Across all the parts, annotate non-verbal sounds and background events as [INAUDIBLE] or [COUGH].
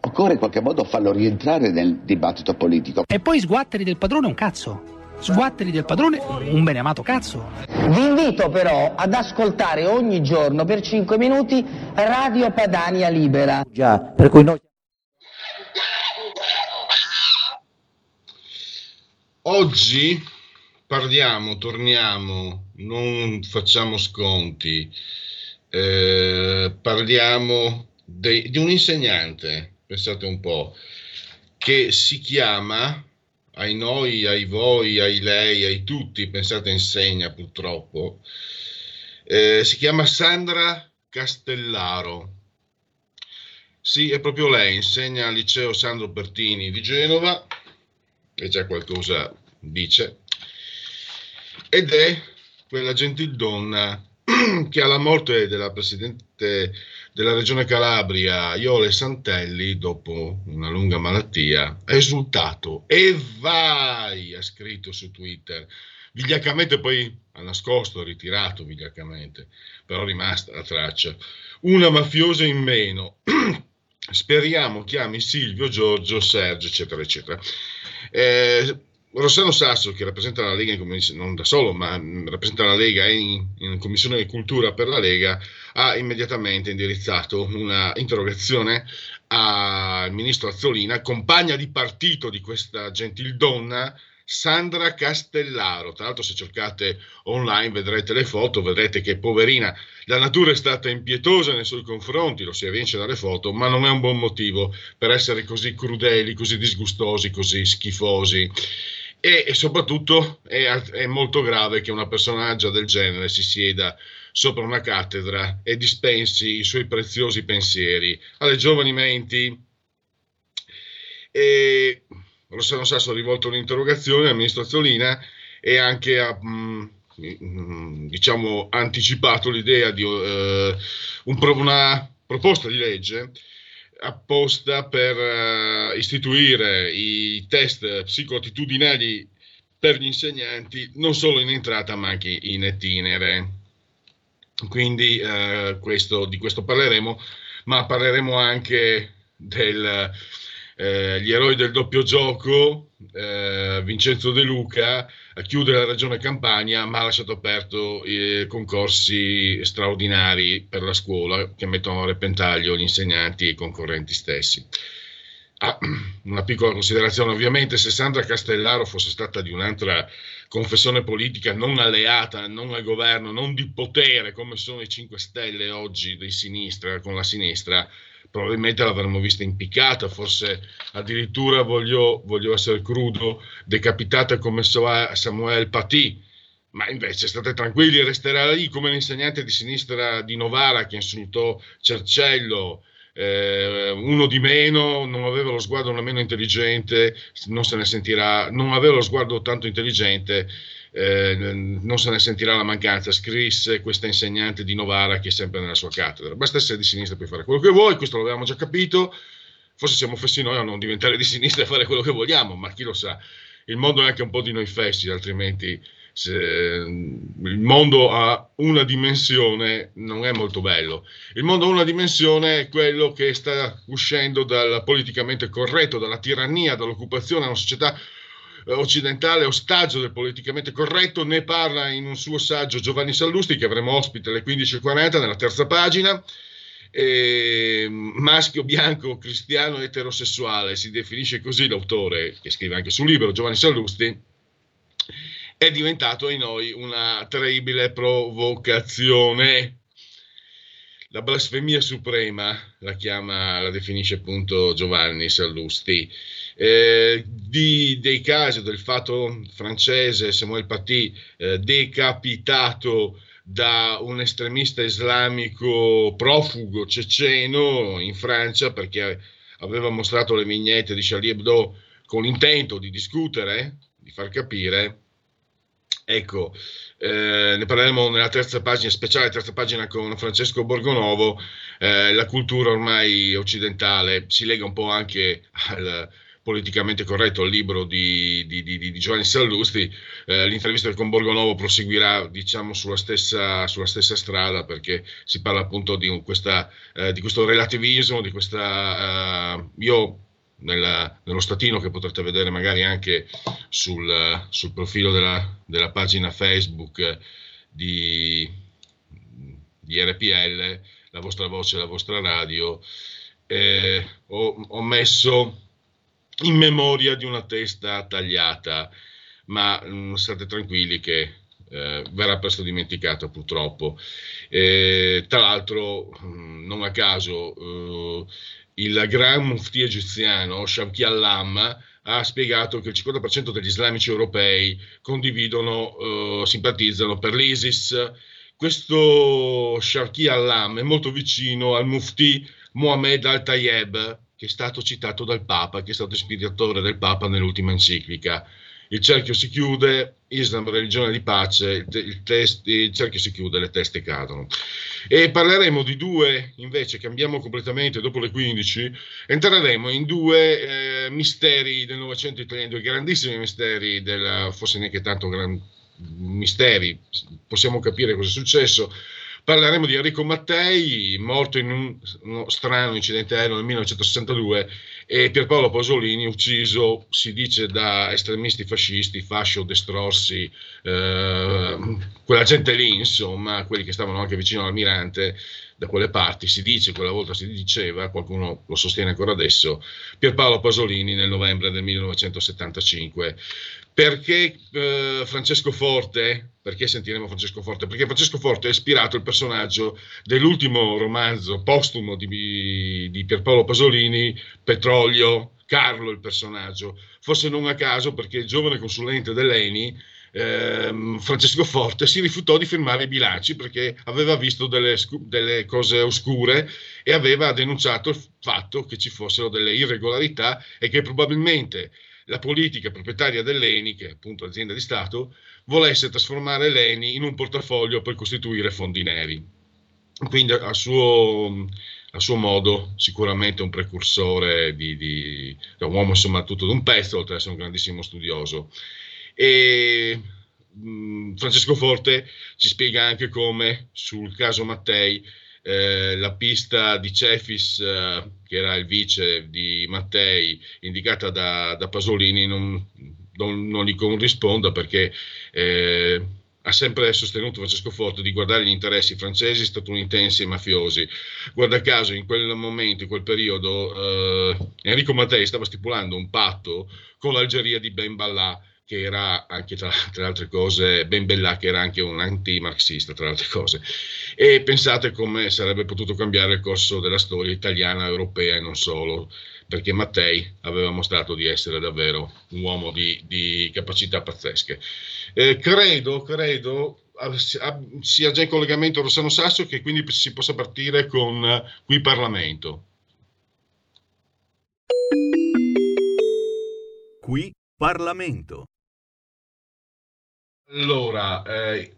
Occorre in qualche modo farlo rientrare nel dibattito politico. E poi sguatteri del padrone un cazzo. Sguatteri del padrone un beneamato cazzo. Vi invito però ad ascoltare ogni giorno per 5 minuti Radio Padania Libera. Già, per cui noi... Oggi parliamo, torniamo, non facciamo sconti, eh, parliamo de, di un insegnante, pensate un po', che si chiama, ai noi, ai voi, ai lei, ai tutti, pensate insegna purtroppo, eh, si chiama Sandra Castellaro. Sì, è proprio lei, insegna al liceo Sandro Pertini di Genova, e già qualcosa dice, ed è quella gentildonna [CLEARS THROAT] che alla morte della Presidente della Regione Calabria, Iole Santelli, dopo una lunga malattia, ha esultato e vai, ha scritto su Twitter. Vigliaccamente poi ha nascosto, ha ritirato vigliaccamente, però è rimasta la traccia. Una mafiosa in meno. [CLEARS THROAT] Speriamo chiami Silvio, Giorgio, Sergio, eccetera, eccetera. Eh, Rossano Sasso, che rappresenta la Lega, non da solo, ma rappresenta la Lega in, in Commissione di Cultura per la Lega, ha immediatamente indirizzato una interrogazione al ministro Azzolina, compagna di partito di questa gentildonna, Sandra Castellaro. Tra l'altro, se cercate online vedrete le foto, vedrete che poverina, la natura è stata impietosa nei suoi confronti, lo si evince dalle foto, ma non è un buon motivo per essere così crudeli, così disgustosi, così schifosi e, e soprattutto è, è, molto grave che una personaggio del genere si sieda sopra una cattedra e dispensi i suoi preziosi pensieri alle giovani menti. E Rossano Sasso ha rivolto un'interrogazione al ministro Azzolina e anche mh, mm, diciamo, anticipato l'idea di uh, un, una proposta di legge apposta per uh, istituire i test psicoattitudinali per gli insegnanti non solo in entrata ma anche in itinere. Quindi uh, questo, di questo parleremo, ma parleremo anche degli eh, eroi del doppio gioco, Vincenzo De Luca, chiude la regione Campania, ma ha lasciato aperto eh, concorsi straordinari per la scuola che mettono a repentaglio gli insegnanti e i concorrenti stessi. Ah, [CLEARS THROAT] una piccola considerazione, ovviamente se Sandra Castellaro fosse stata di un'altra confessione politica non alleata, non al governo, non di potere come sono i 5 Stelle oggi di sinistra, con la sinistra, probabilmente l'avremmo vista impiccata, forse addirittura voglio, voglio essere crudo, decapitata come Samuel Paty, ma invece state tranquilli, resterà lì come l'insegnante di sinistra di Novara che insultò Cercello, eh, uno di meno, non aveva lo sguardo nemmeno intelligente, non se ne sentirà, non aveva lo sguardo tanto intelligente, eh, non se ne sentirà la mancanza, scrisse questa insegnante di Novara che è sempre nella sua cattedra. Basta essere di sinistra per fare quello che vuoi, questo l'avevamo già capito, forse siamo fessi noi a non diventare di sinistra e fare quello che vogliamo, ma chi lo sa, il mondo è anche un po' di noi fessi, altrimenti se, il mondo ha una dimensione non è molto bello. Il mondo ha una dimensione è quello che sta uscendo dal politicamente corretto, dalla tirannia, dall'occupazione, una società occidentale ostaggio del politicamente corretto, ne parla in un suo saggio Giovanni Sallusti che avremo ospite alle 15.40 nella terza pagina. Eh, maschio bianco cristiano eterosessuale, si definisce così l'autore che scrive anche sul libro Giovanni Sallusti, è diventato ai noi una terribile provocazione. La blasfemia suprema la chiama, la definisce appunto Giovanni Sallusti. Eh, di, dei casi del fatto francese Samuel Paty eh, decapitato da un estremista islamico profugo ceceno in Francia perché aveva mostrato le vignette di Charlie Hebdo con l'intento di discutere, di far capire. Ecco, eh, ne parleremo nella terza pagina, speciale terza pagina con Francesco Borgonovo. Eh, la cultura ormai occidentale si lega un po' anche al, politicamente corretto al libro di, di, di, di Giovanni Sallusti, eh, l'intervista con Borgonovo proseguirà diciamo, sulla, stessa, sulla stessa strada perché si parla appunto di, questa, eh, questo relativismo, di questa... Uh, io nella, nello statino che potrete vedere magari anche sul, sul profilo della, della, pagina Facebook di, di, RPL, la vostra voce, la vostra radio, eh, ho, ho messo in memoria di una testa tagliata, ma mh, mm, state tranquilli che eh, verrà presto dimenticata purtroppo. Eh, tra l'altro, mh, mm, non a caso, eh, il gran mufti egiziano Shabki Allam ha spiegato che il 50% degli islamici europei condividono, eh, simpatizzano per l'ISIS. Questo Shabki Allam è molto vicino al mufti Mohammed al-Tayeb, che è stato citato dal Papa, che è stato ispiratore del Papa nell'ultima enciclica. Il cerchio si chiude, Islam, religione di pace, il, test, il cerchio si chiude, le teste cadono. E parleremo di due, invece, cambiamo completamente dopo le 15, entreremo in due eh, misteri del Novecento italiano, due grandissimi misteri, della, forse neanche tanto gran, misteri, possiamo capire cosa è successo, Parleremo di Enrico Mattei, morto in un, uno strano incidente aereo nel 1962, e Pierpaolo Pasolini, ucciso, si dice, da estremisti fascisti, fascio destrorsi, eh, quella gente lì, insomma, quelli che stavano anche vicino all'almirante, da quelle parti, si dice, quella volta si diceva, qualcuno lo sostiene ancora adesso, Pierpaolo Pasolini nel novembre del 1975. Perché eh, Francesco Forte? Perché sentiremo Francesco Forte? Perché Francesco Forte ha ispirato il personaggio dell'ultimo romanzo postumo di, di Pierpaolo Pasolini, Petrolio, Carlo il personaggio. Forse non a caso perché il giovane consulente dell'ENI ehm, Francesco Forte si rifiutò di firmare i bilanci perché aveva visto delle, delle, cose oscure e aveva denunciato il fatto che ci fossero delle irregolarità e che probabilmente la politica proprietaria dell'ENI, che è appunto azienda di Stato, volesse trasformare l'ENI in un portafoglio per costituire fondi neri. Quindi a suo, a suo modo sicuramente un precursore di, di, un uomo insomma tutto d'un pezzo, oltre ad essere un grandissimo studioso. E mh, Francesco Forte ci spiega anche come sul caso Mattei eh, la pista di Cefis, eh, che era il vice di Mattei, indicata da, da Pasolini, non, non, non, gli corrisponda perché eh, ha sempre sostenuto Francesco Forte di guardare gli interessi francesi, statunitensi e mafiosi. Guarda caso, in quel momento, in quel periodo, eh, Enrico Mattei stava stipulando un patto con l'Algeria di Ben Ballà che era anche tra, tra, altre cose Ben Bella, che era anche un anti-marxista, tra le altre cose. E pensate come sarebbe potuto cambiare il corso della storia italiana, europea e non solo, perché Mattei aveva mostrato di essere davvero un uomo di, di capacità pazzesche. Eh, credo, credo sia già in collegamento Rossano Sasso che quindi si possa partire con Qui Parlamento. Qui Parlamento. Allora, eh,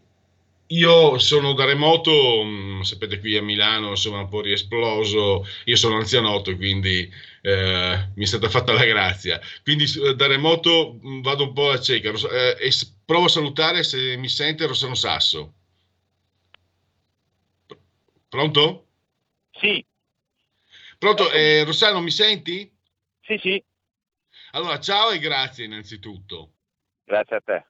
io sono da remoto, mm, sapete qui a Milano, insomma, un po' riesploso, io sono anzianotto, quindi eh, mi è stata fatta la grazia. Quindi da remoto mm, vado un po' a cieca eh, e provo a salutare se mi sente Rossano Sasso. Pronto? Sì. Pronto, eh, Rossano, mi senti? Sì, sì. Allora, ciao e grazie innanzitutto. Grazie a te.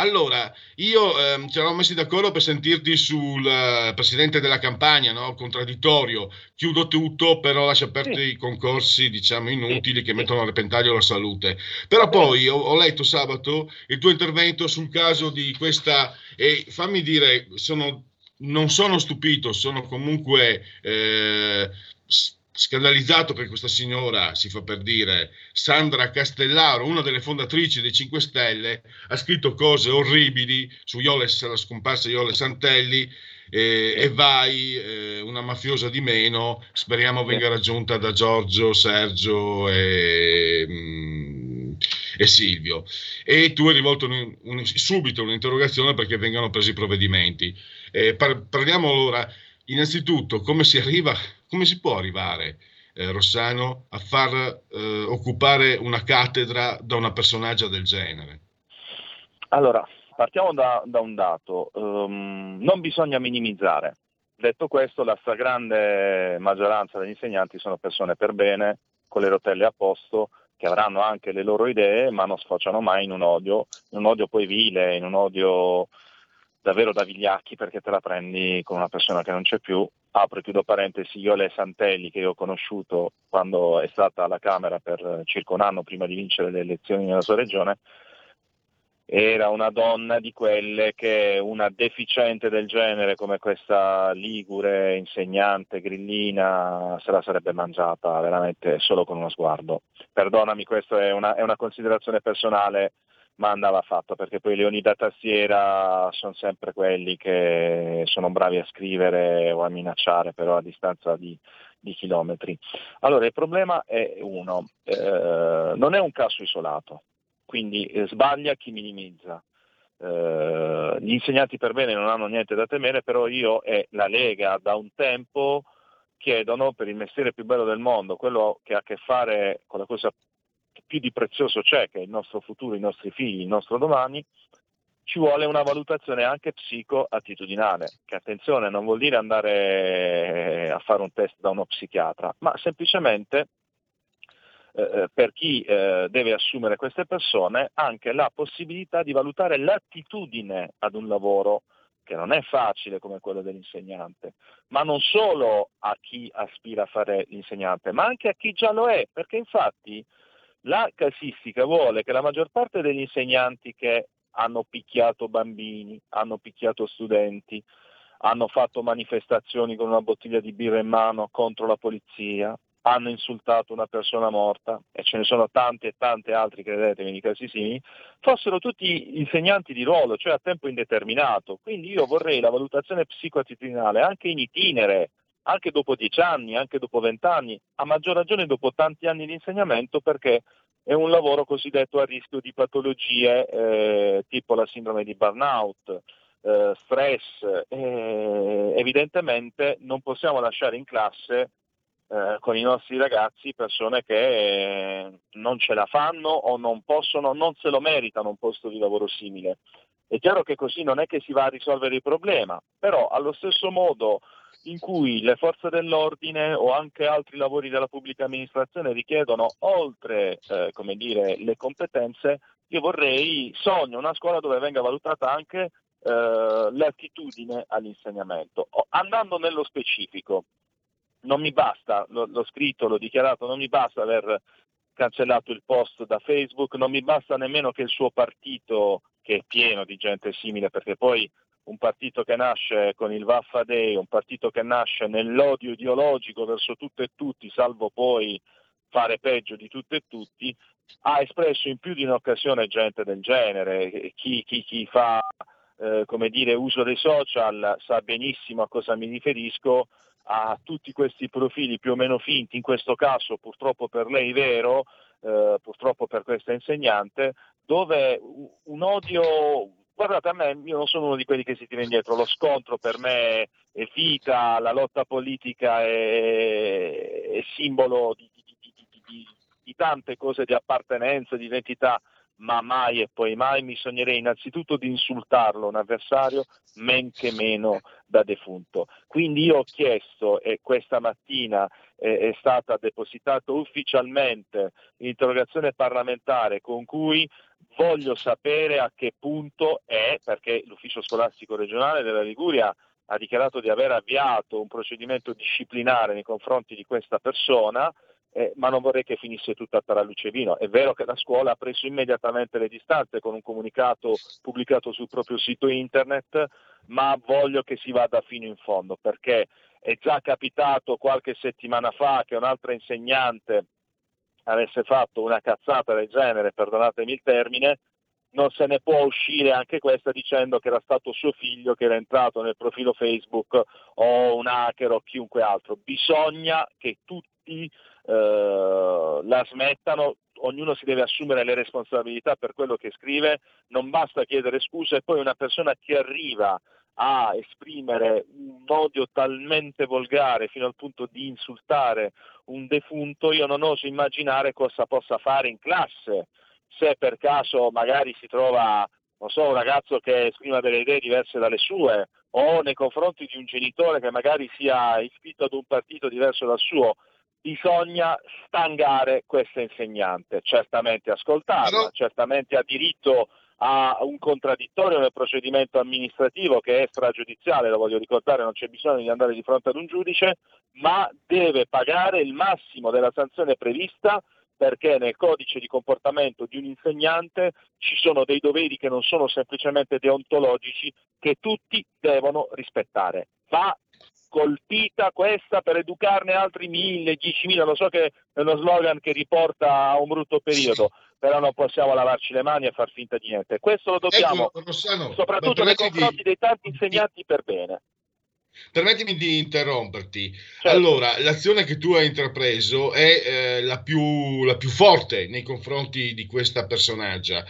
Allora, io ehm, ci eravamo messi d'accordo per sentirti sul eh, presidente della campagna, no? contraddittorio. Chiudo tutto, però lascio aperti Sì. i concorsi, diciamo, inutili che mettono a repentaglio la salute. Però poi ho, ho letto sabato il tuo intervento sul caso di questa, e fammi dire, sono, non sono stupito, sono comunque eh, s- scandalizzato per questa signora, si fa per dire, Sandra Castellaro, una delle fondatrici dei 5 Stelle, ha scritto cose orribili su Ioles, la scomparsa di Iole Santelli eh, e vai, eh, una mafiosa di meno, speriamo venga raggiunta da Giorgio, Sergio e, mm, e Silvio. E tu hai rivolto un- un- subito un'interrogazione perché vengano presi i provvedimenti. Eh, par- parliamo allora, innanzitutto, come si arriva, come si può arrivare, eh, Rossano, a far eh, occupare una cattedra da una personaggia del genere? Allora, partiamo da, da un dato. Ehm, non bisogna minimizzare. Detto questo, la stragrande maggioranza degli insegnanti sono persone per bene, con le rotelle a posto, che avranno anche le loro idee, ma non sfociano mai in un odio, in un odio poi vile, in un odio davvero da vigliacchi perché te la prendi con una persona che non c'è più. Apro chiudo parentesi, io le Santelli che io ho conosciuto quando è stata alla Camera per circa un anno prima di vincere le elezioni nella sua regione, era una donna di quelle che una deficiente del genere come questa ligure, insegnante, grillina, se la sarebbe mangiata veramente solo con uno sguardo. Perdonami, questa è una, è una considerazione personale, ma andava fatta perché poi i leoni da tastiera sono sempre quelli che sono bravi a scrivere o a minacciare, però a distanza di, di chilometri. Allora, il problema è uno, eh, non è un caso isolato quindi eh, sbaglia chi minimizza. Eh, gli insegnanti per bene non hanno niente da temere, però io e la Lega da un tempo chiedono per il mestiere più bello del mondo, quello che ha a che fare con la cosa più di prezioso c'è, che è il nostro futuro, i nostri figli, il nostro domani, ci vuole una valutazione anche psicoattitudinale, che attenzione non vuol dire andare a fare un test da uno psichiatra, ma semplicemente eh, per chi eh, deve assumere queste persone anche la possibilità di valutare l'attitudine ad un lavoro che non è facile come quello dell'insegnante, ma non solo a chi aspira a fare l'insegnante, ma anche a chi già lo è, perché infatti la casistica vuole che la maggior parte degli insegnanti che hanno picchiato bambini, hanno picchiato studenti, hanno fatto manifestazioni con una bottiglia di birra in mano contro la polizia, hanno insultato una persona morta, e ce ne sono tanti e tanti altri, credetemi, di casi simili, fossero tutti insegnanti di ruolo, cioè a tempo indeterminato. Quindi io vorrei la valutazione psicoattitudinale anche in itinere, anche dopo dieci anni, anche dopo vent'anni, a maggior ragione dopo tanti anni di insegnamento, perché è un lavoro cosiddetto a rischio di patologie eh, tipo la sindrome di burnout, eh, stress. Eh, evidentemente non possiamo lasciare in classe eh, con i nostri ragazzi persone che eh, non ce la fanno o non possono, non se lo meritano un posto di lavoro simile. È chiaro che così non è che si va a risolvere il problema, però allo stesso modo in cui le forze dell'ordine o anche altri lavori della pubblica amministrazione richiedono oltre eh, come dire, le competenze, io vorrei, sogno una scuola dove venga valutata anche eh, l'attitudine all'insegnamento. Andando nello specifico, non mi basta, lo- l'ho scritto, l'ho dichiarato, non mi basta aver cancellato il post da Facebook, non mi basta nemmeno che il suo partito, che è pieno di gente simile, perché poi un partito che nasce con il Vaffa Day, un partito che nasce nell'odio ideologico verso tutto e tutti, salvo poi fare peggio di tutto e tutti, ha espresso in più di un'occasione gente del genere. Chi, chi- chi fa eh, come dire, uso dei social sa benissimo a cosa mi riferisco, a tutti questi profili più o meno finti, in questo caso purtroppo per lei vero, eh, purtroppo per questa insegnante, dove un odio, guardate a me, io non sono uno di quelli che si tira indietro, lo scontro per me è vita, la lotta politica è, è simbolo di, di- di- di- tante cose di appartenenza, di identità, ma mai e poi mai mi sognerei innanzitutto di insultarlo un avversario, men che meno da defunto. Quindi io ho chiesto e questa mattina eh, è stata depositata ufficialmente l'interrogazione parlamentare con cui voglio sapere a che punto è, perché l'ufficio scolastico regionale della Liguria ha dichiarato di aver avviato un procedimento disciplinare nei confronti di questa persona, eh, ma non vorrei che finisse tutta a luce vino. È vero che la scuola ha preso immediatamente le distanze con un comunicato pubblicato sul proprio sito internet, ma voglio che si vada fino in fondo, perché è già capitato qualche settimana fa che un'altra insegnante avesse fatto una cazzata del genere, perdonatemi il termine, non se ne può uscire anche questa dicendo che era stato suo figlio che era entrato nel profilo Facebook o un hacker o chiunque altro. Bisogna che tutti eh, la smettano, ognuno si deve assumere le responsabilità per quello che scrive, non basta chiedere scuse e poi una persona che arriva a esprimere un odio talmente volgare fino al punto di insultare un defunto, io non oso immaginare cosa possa fare in classe se per caso magari si trova non so, un ragazzo che esprima delle idee diverse dalle sue o nei confronti di un genitore che magari sia iscritto ad un partito diverso dal suo, bisogna stangare questa insegnante, certamente ascoltarla, no. certamente ha diritto a un contraddittorio nel procedimento amministrativo che è stragiudiziale, lo voglio ricordare, non c'è bisogno di andare di fronte ad un giudice, ma deve pagare il massimo della sanzione prevista perché nel codice di comportamento di un insegnante ci sono dei doveri che non sono semplicemente deontologici che tutti devono rispettare. Va colpita questa per educarne altri mille, diecimila, lo so che è uno slogan che riporta a un brutto periodo, però non possiamo lavarci le mani e far finta di niente. Questo lo dobbiamo ecco, Rossano, soprattutto nei confronti di... dei tanti insegnanti per bene. Permettimi di interromperti. Certo. Allora, l'azione che tu hai intrapreso è eh, la, più, la, più, forte nei confronti di questa personaggia.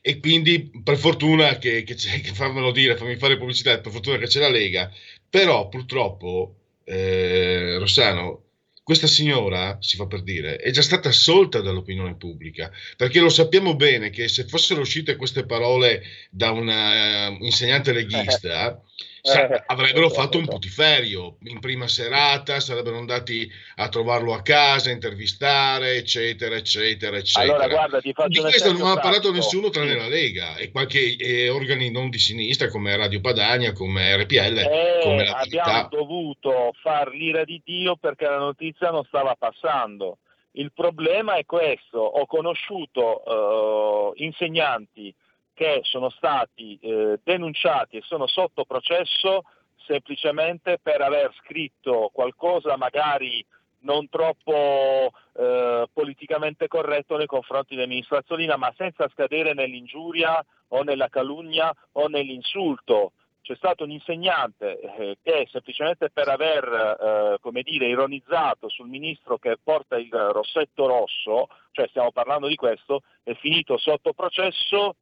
E quindi, per fortuna che, che che fammelo dire, fammi fare pubblicità, per fortuna che c'è la Lega. Però, purtroppo, eh, Rossano, questa signora, si fa per dire, è già stata assolta dall'opinione pubblica, perché lo sappiamo bene che se fossero uscite queste parole da un uh, insegnante leghista, eh, avrebbero fatto un putiferio. In prima serata, sarebbero andati a trovarlo a casa, intervistare, eccetera, eccetera, eccetera. Allora, guarda, ti faccio di questo non ha parlato nessuno tranne la Lega e qualche eh, organi non di sinistra come Radio Padania, come RPL, eh, come la Abbiamo dovuto far l'ira di Dio perché la notizia non stava passando. Il problema è questo, ho conosciuto uh, insegnanti che sono stati eh, denunciati e sono sotto processo semplicemente per aver scritto qualcosa magari non troppo eh, politicamente corretto nei confronti del ministro Azzolina, ma senza scadere nell'ingiuria o nella calunnia o nell'insulto. C'è stato un insegnante eh, che semplicemente per aver eh, dire, ironizzato sul ministro che porta il rossetto rosso, cioè stiamo parlando di questo, è finito sotto processo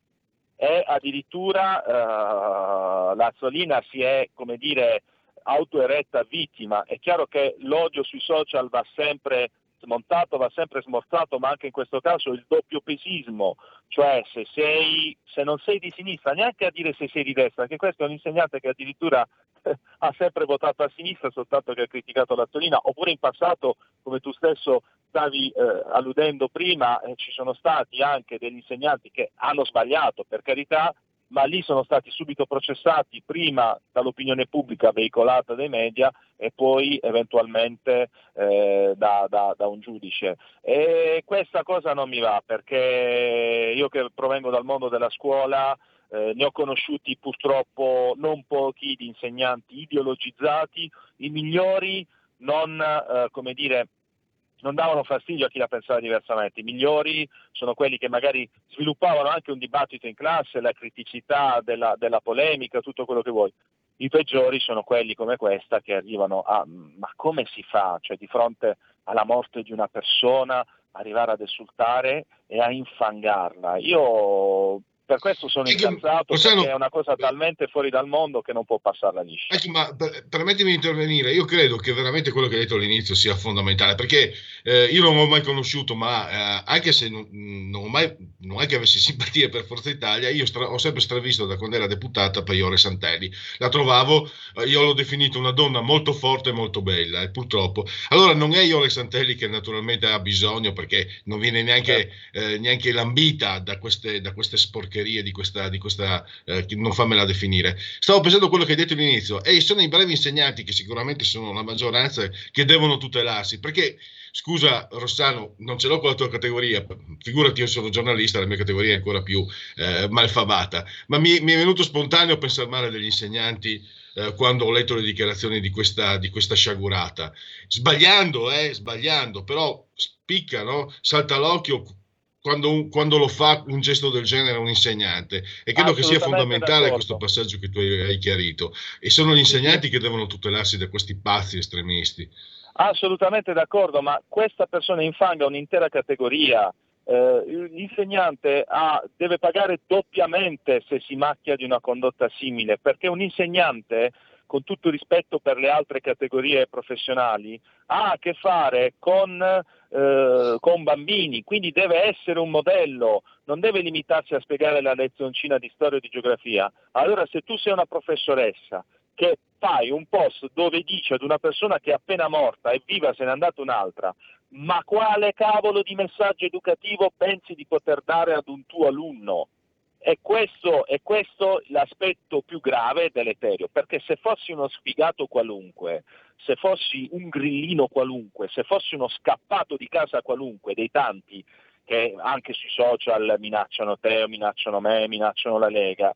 e addirittura eh, l'Azzolina si è, come dire, autoeretta vittima. È chiaro che l'odio sui social va sempre smontato, va sempre smorzato, ma anche in questo caso il doppio pesismo, cioè se, sei, se non sei di sinistra, neanche a dire se sei di destra, che questo è un insegnante che addirittura [LAUGHS] ha sempre votato a sinistra soltanto che ha criticato l'Azzolina, oppure in passato, come tu stesso stavi eh, alludendo prima, eh, ci sono stati anche degli insegnanti che hanno sbagliato, per carità, ma lì sono stati subito processati prima dall'opinione pubblica veicolata dai media e poi eventualmente eh, da, da, da, un giudice. E questa cosa non mi va perché io che provengo dal mondo della scuola eh, ne ho conosciuti purtroppo non pochi di insegnanti ideologizzati, i migliori non, eh, come dire, non davano fastidio a chi la pensava diversamente. I migliori sono quelli che magari sviluppavano anche un dibattito in classe, la criticità della, della polemica, tutto quello che vuoi. I peggiori sono quelli come questa che arrivano a ma come si fa, cioè di fronte alla morte di una persona, arrivare ad esultare e a infangarla. Io per questo sono Ecco, incazzato Rossano- perché è una cosa talmente fuori dal mondo che non può passarla liscia. Ecco, ma per- permettimi di intervenire. Io credo che veramente quello che hai detto all'inizio sia fondamentale perché eh, io non l'ho mai conosciuto, ma eh, anche se non, non, mai, non è che avessi [LAUGHS] simpatie per Forza Italia, io stra- ho sempre stravisto da quando era deputata Paiore Santelli. La trovavo, eh, io l'ho definito una donna molto forte e molto bella, e purtroppo. Allora non è Iole Santelli che naturalmente ha bisogno perché non viene neanche, eh, neanche lambita da queste, da queste sporcherie di questa, di questa eh, non fammela definire. Stavo pensando a quello che hai detto all'inizio, e sono i bravi insegnanti che sicuramente sono la maggioranza che devono tutelarsi, perché scusa Rossano, non ce l'ho con la tua categoria, figurati io sono giornalista, la mia categoria è ancora più eh, malfamata, ma mi, mi è venuto spontaneo pensare male degli insegnanti eh, quando ho letto le dichiarazioni di questa, di questa sciagurata, sbagliando, eh, sbagliando, però spicca, no? salta l'occhio quando, un- quando lo fa un gesto del genere un insegnante e credo che sia fondamentale d'accordo. questo passaggio che tu hai hai chiarito e sono gli insegnanti che devono tutelarsi da questi pazzi estremisti Assolutamente d'accordo, ma questa persona infanga un'intera categoria. Eh, l'insegnante ha- deve pagare doppiamente se si macchia di una condotta simile, perché un insegnante, con tutto rispetto per le altre categorie professionali, ha a che fare con, eh, con bambini, quindi deve essere un modello, non deve limitarsi a spiegare la lezioncina di storia o di geografia. Allora se tu sei una professoressa che fai un post dove dici ad una persona che è appena morta e viva se n'è andata un'altra, ma quale cavolo di messaggio educativo pensi di poter dare ad un tuo alunno? E questo, è questo l'aspetto più grave deleterio, perché se fossi uno sfigato qualunque, se fossi un grillino qualunque, se fossi uno scappato di casa qualunque, dei tanti che anche sui social minacciano te, minacciano me, minacciano la Lega,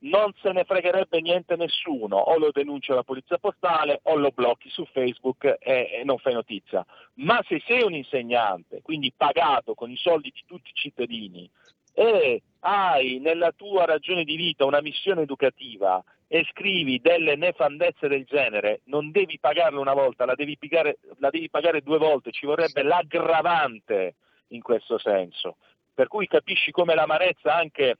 non se ne fregherebbe niente nessuno, o lo denuncia la polizia postale o lo blocchi su Facebook e, e non fai notizia. Ma se sei un insegnante, quindi pagato con i soldi di tutti i cittadini, e hai nella tua ragione di vita una missione educativa e scrivi delle nefandezze del genere, non devi pagarla una volta, la devi pagare, la devi pagare due volte, ci vorrebbe l'aggravante in questo senso. Per cui capisci come l'amarezza anche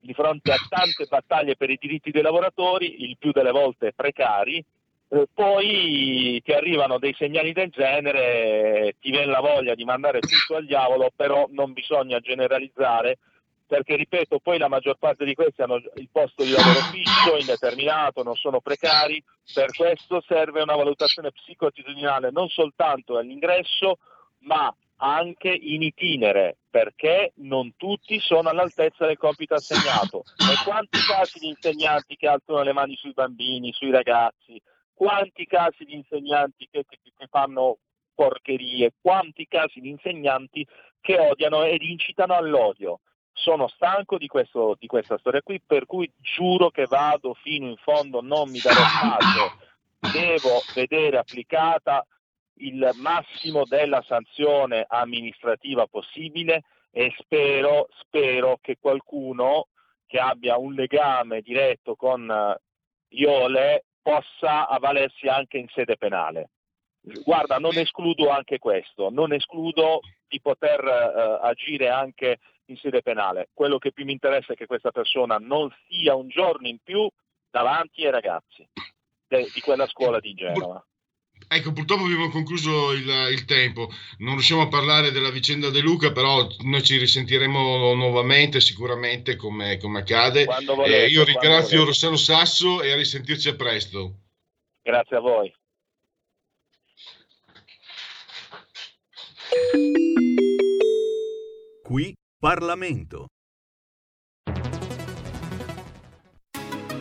di fronte a tante battaglie per i diritti dei lavoratori, il più delle volte precari, eh, poi ti arrivano dei segnali del genere, ti viene la voglia di mandare tutto al diavolo, però non bisogna generalizzare, perché ripeto, poi la maggior parte di questi hanno il posto di lavoro fisso, indeterminato, non sono precari, per questo serve una valutazione psicoattitudinale non soltanto all'ingresso, ma anche in itinere, perché non tutti sono all'altezza del compito assegnato. E quanti casi di insegnanti che alzano le mani sui bambini, sui ragazzi, quanti casi di insegnanti che, che- che fanno porcherie, quanti casi di insegnanti che odiano ed incitano all'odio. Sono stanco di, questo- di questa storia qui, per cui giuro che vado fino in fondo, non mi darò pace. Devo vedere applicata il massimo della sanzione amministrativa possibile e spero, spero che qualcuno che abbia un legame diretto con eh, Iole possa avvalersi anche in sede penale. Guarda, non escludo anche questo, non escludo di poter eh, agire anche in sede penale. Quello che più mi interessa è che questa persona non sia un giorno in più davanti ai ragazzi de- di quella scuola di Genova. Ecco, purtroppo abbiamo concluso il, il tempo, non riusciamo a parlare della vicenda De Luca, però noi ci risentiremo nuovamente sicuramente come, come accade. Volete, Eh, io ringrazio. Rossano Sasso e a risentirci a presto. Grazie a voi. Qui Parlamento.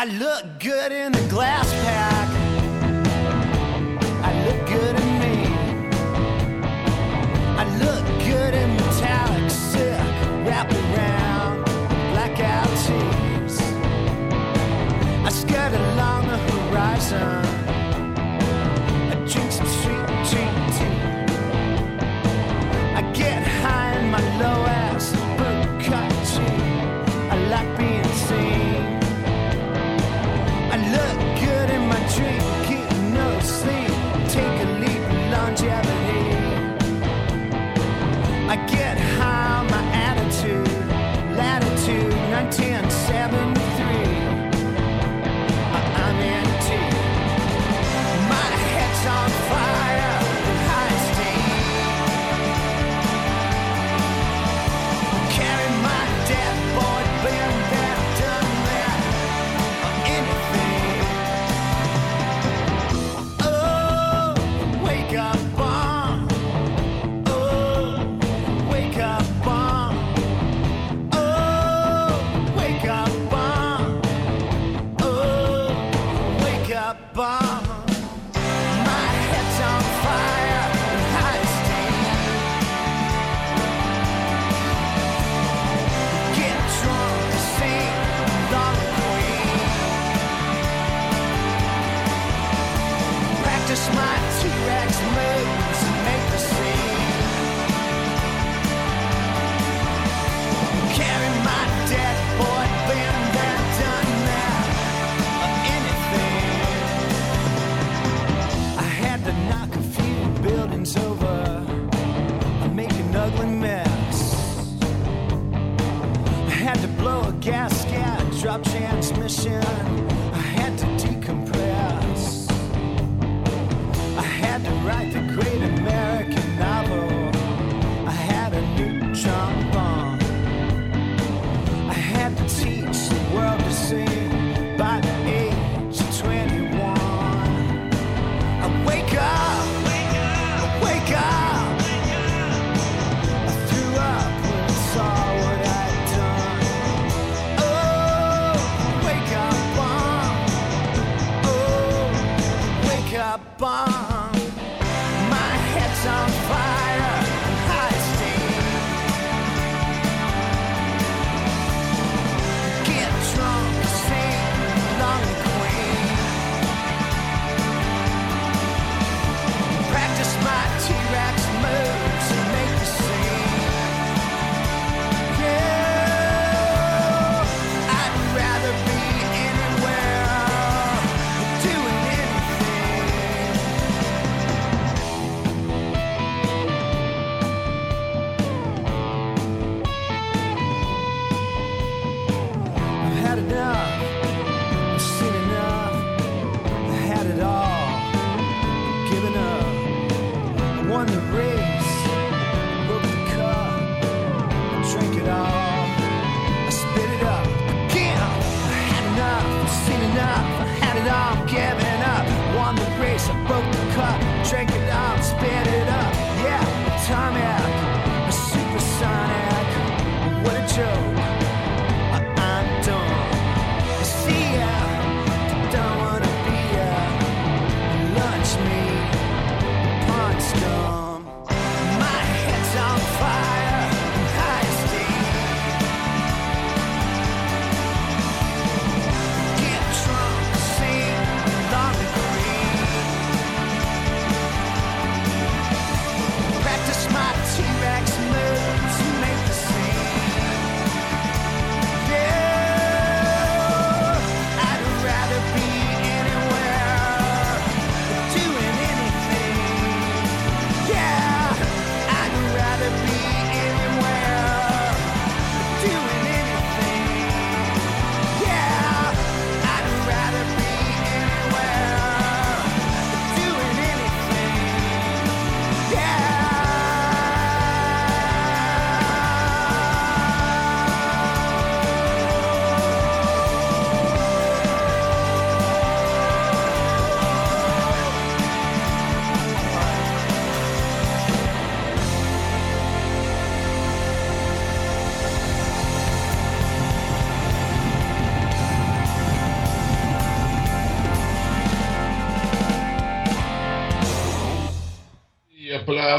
I look good in the glass pack. I look good in me. I look good in metallic silk wrapped around blackout tees. I skirt along the horizon. ocean.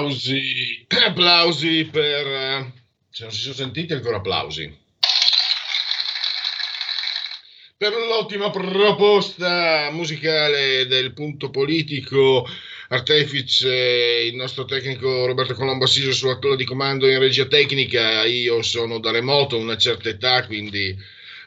Applausi, applausi per... eh, Se non si sono sentiti ancora applausi. Per l'ottima proposta musicale del punto politico, artefice il nostro tecnico Roberto Colombo assiso sulla tolla di comando in regia tecnica, io sono da remoto, una certa età, quindi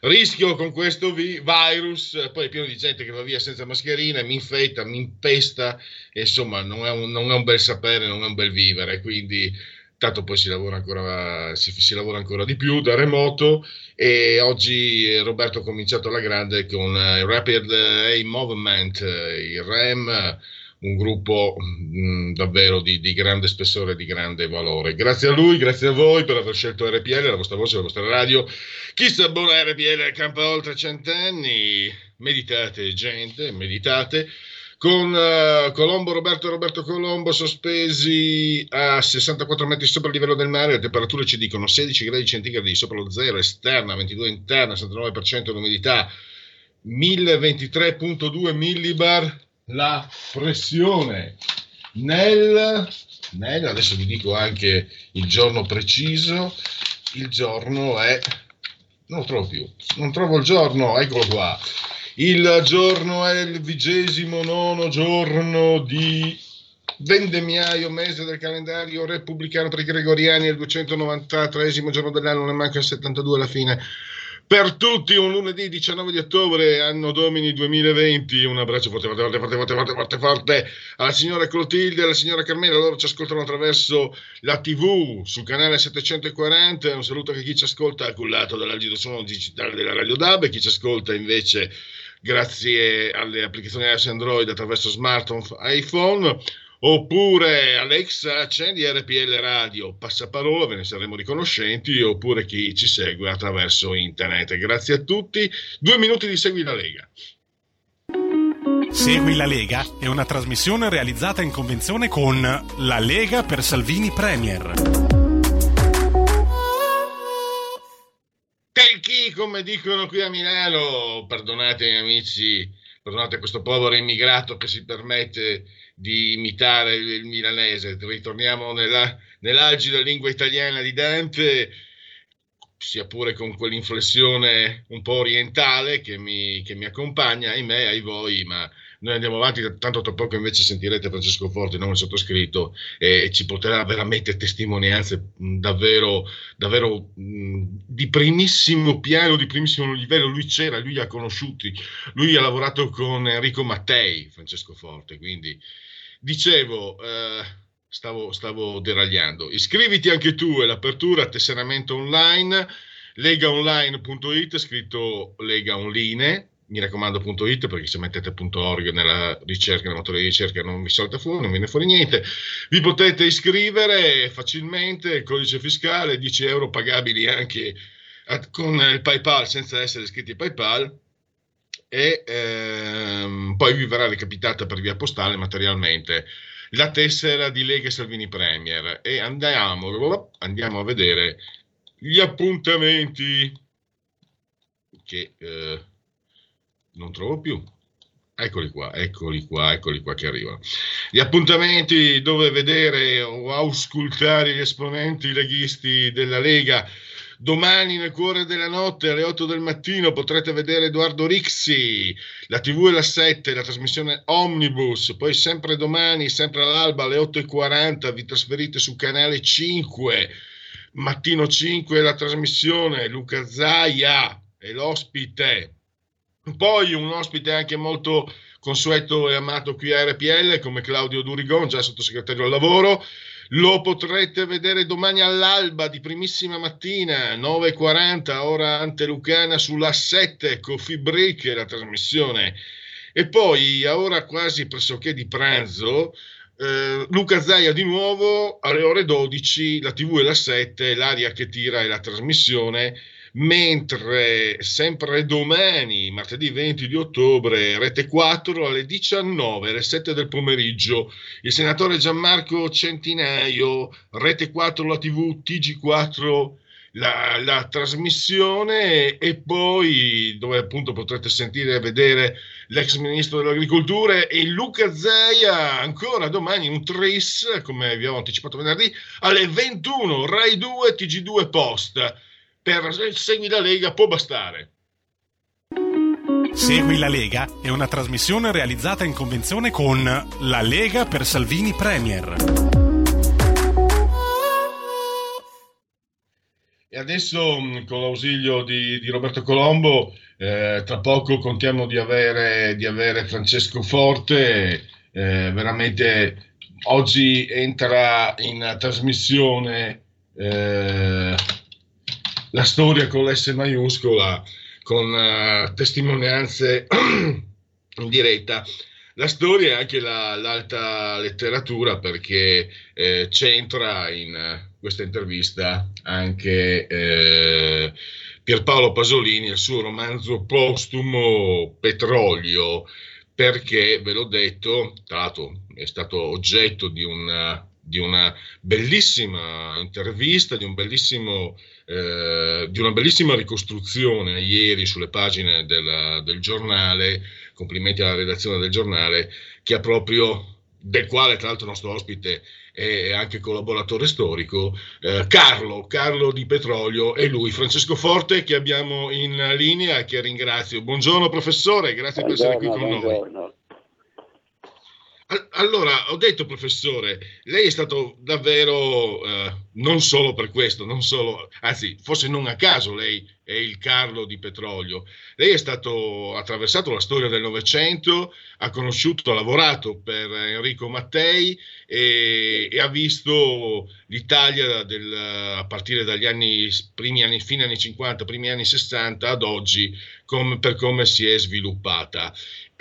rischio con questo vi- virus, poi è pieno di gente che va via senza mascherina, mi infetta, mi impesta, insomma non è, un, non è un bel sapere, non è un bel vivere, quindi tanto poi si lavora ancora, si, si lavora ancora di più da remoto e oggi eh, Roberto ha cominciato alla grande con eh, Rapid Eye Movement, eh, il REM, eh, un gruppo mh, davvero di, di grande spessore e di grande valore. Grazie a lui, grazie a voi per aver scelto RPL, la vostra voce, la vostra radio. Chi si abbona a RPL campa oltre cent'anni, meditate gente, meditate. Con eh, Colombo, Roberto e Roberto Colombo sospesi a 64 metri sopra il livello del mare, le temperature ci dicono 16 gradi centigradi sopra lo zero, esterna 22 interna, 69% l'umidità, 1023.2 millibar la pressione. Nel, nel, adesso vi dico anche il giorno preciso, il giorno è, non lo trovo più, non trovo il giorno, eccolo qua. Il giorno è il vigesimo nono giorno di vendemmiaio, mese del calendario repubblicano per i gregoriani, è il 293 giorno dell'anno, ne manca 72 alla fine. Per tutti un lunedì 19 di ottobre, anno domini 2020, un abbraccio forte, forte, forte, forte, forte, forte, forte, alla signora Clotilde e alla signora Carmela, loro ci ascoltano attraverso la tv sul canale 740, un saluto anche chi ci ascolta cullato dall'agito suono digitale della Radio DAB e chi ci ascolta invece grazie alle applicazioni iOS Android attraverso smartphone, iPhone, oppure Alexa accendi RPL Radio, passaparola, ve ne saremo riconoscenti, oppure chi ci segue attraverso internet. Grazie a tutti. Due minuti di Segui la Lega. Segui la Lega è una trasmissione realizzata in convenzione con La Lega per Salvini Premier. Per chi, come dicono qui a Milano, perdonate amici, perdonate questo povero immigrato che si permette di imitare il, il milanese, ritorniamo nella, nell'agile lingua italiana di Dante, sia pure con quell'inflessione un po' orientale che mi, che mi accompagna, ahimè, ai voi, ma noi andiamo avanti, tanto tra poco invece sentirete Francesco Forti, non il sottoscritto, e ci porterà veramente testimonianze davvero, davvero di primissimo piano, di primissimo livello. Lui c'era, lui li ha conosciuti, lui ha lavorato con Enrico Mattei, Francesco Forte, quindi dicevo... Eh, Stavo, stavo, deragliando. Iscriviti anche tu, è l'apertura tesseramento online, legaonline.it, scritto Lega Online, mi raccomando.it perché se mettete .org nella ricerca, nel motore di ricerca non vi salta fuori, non viene fuori niente. Vi potete iscrivere facilmente, il codice fiscale, 10 euro pagabili anche con il PayPal senza essere iscritti a PayPal. E ehm, poi vi verrà recapitata per via postale materialmente la tessera di Lega Salvini Premier. E andiamo, andiamo a vedere gli appuntamenti. Che eh, non trovo più. Eccoli qua, eccoli qua, eccoli qua che arrivano. Gli appuntamenti dove vedere o auscultare gli esponenti leghisti della Lega. Domani nel cuore della notte alle 8 del mattino potrete vedere Edoardo Rixi, la TV è la 7, la trasmissione Omnibus, poi sempre domani, sempre all'alba alle 8.40 vi trasferite su canale 5, mattino 5 la trasmissione, Luca Zaia è l'ospite, poi un ospite anche molto consueto e amato qui a RPL come Claudio Durigon, già sottosegretario al lavoro. Lo potrete vedere domani all'alba di primissima mattina, 9.40, ora antelucana sulla 7, Coffee Break, la trasmissione. E poi a ora quasi pressoché di pranzo, eh, Luca Zaia di nuovo alle ore 12, la TV è la 7, l'aria che tira è la trasmissione mentre sempre domani, martedì 20 di ottobre, rete 4 alle 19, alle 7 del pomeriggio, il senatore Gianmarco Centinaio, rete 4 la TV TG4 la, la, trasmissione e poi dove appunto potrete sentire e vedere l'ex ministro dell'agricoltura e Luca Zeia ancora domani un tris come vi avevo anticipato venerdì alle 21 Rai 2 TG2 Post per Segui la Lega può bastare. Segui la Lega è una trasmissione realizzata in convenzione con La Lega per Salvini Premier. E adesso mm, con l'ausilio di, di Roberto Colombo, eh, tra poco contiamo di avere, di avere Francesco Forte, eh, veramente oggi entra in trasmissione eh, la storia con l'S maiuscola, con uh, testimonianze in [CLEARS THROAT] diretta. La storia e anche la, l'alta letteratura perché eh, c'entra in questa intervista anche eh, Pierpaolo Pasolini, il suo romanzo postumo Petrolio, perché ve l'ho detto, tra l'altro è stato oggetto di una, di una bellissima intervista, di, un bellissimo, eh, di, una bellissima ricostruzione ieri sulle pagine del, del giornale, complimenti alla redazione del giornale, che ha proprio del quale tra l'altro il nostro ospite e anche collaboratore storico, eh, Carlo, Carlo di Petrolio e lui, Francesco Forte, che abbiamo in linea, che ringrazio. Buongiorno professore, grazie buongiorno, per essere qui con buongiorno. noi. Allora, ho detto professore, lei è stato davvero, eh, non solo per questo, non solo, anzi, forse non a caso lei è il Carlo di Petrolio. Lei è stato, attraversato la storia del Novecento, ha conosciuto, ha lavorato per Enrico Mattei e, e ha visto l'Italia del, a partire dagli anni, primi anni, fine anni 50, primi anni 60 ad oggi, com, per come si è sviluppata.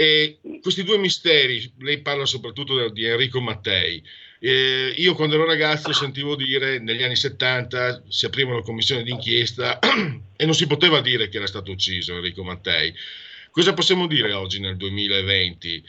E questi due misteri, lei parla soprattutto di Enrico Mattei. Eh, io quando ero ragazzo sentivo dire negli anni 70 si aprivano commissioni d'inchiesta [CLEARS THROAT] e non si poteva dire che era stato ucciso Enrico Mattei. Cosa possiamo dire oggi nel 2020?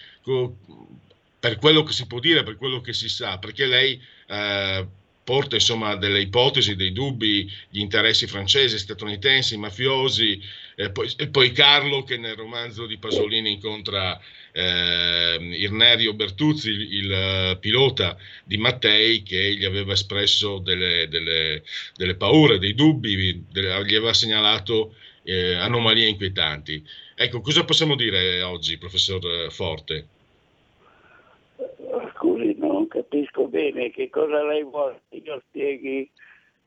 Per quello che si può dire, per quello che si sa, perché lei eh, porta insomma delle ipotesi, dei dubbi, gli interessi francesi, statunitensi, mafiosi, e poi, e poi Carlo che nel romanzo di Pasolini incontra eh, Irnerio Bertuzzi, il, il, eh, pilota di Mattei, che gli aveva espresso delle, delle, delle paure, dei dubbi, delle, gli aveva segnalato eh, anomalie inquietanti. Ecco, cosa possiamo dire oggi, professor Forte? Scusi, non capisco bene che cosa lei vuole che io spieghi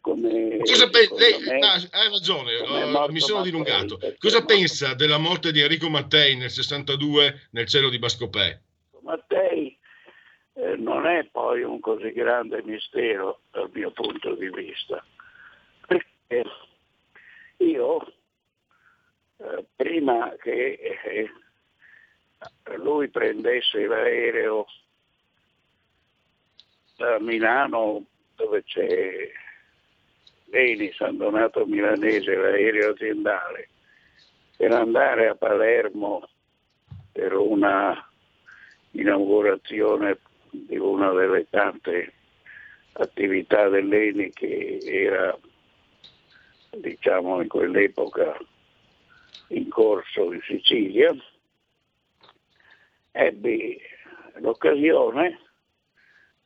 come... Cosa pe- lei, me, ah, hai ragione, oh, mi sono dilungato. Cosa pensa della morte di Enrico Mattei nel 62 nel cielo di Bascopè? Mattei eh, non è poi un così grande mistero dal mio punto di vista, perché io eh, prima che eh, lui prendesse l'aereo da Milano dove c'è Beni, San Donato Milanese, l'aereo aziendale, per andare a Palermo per una inaugurazione di una delle tante attività dell'ENI che era diciamo in quell'epoca in corso in Sicilia, ebbi l'occasione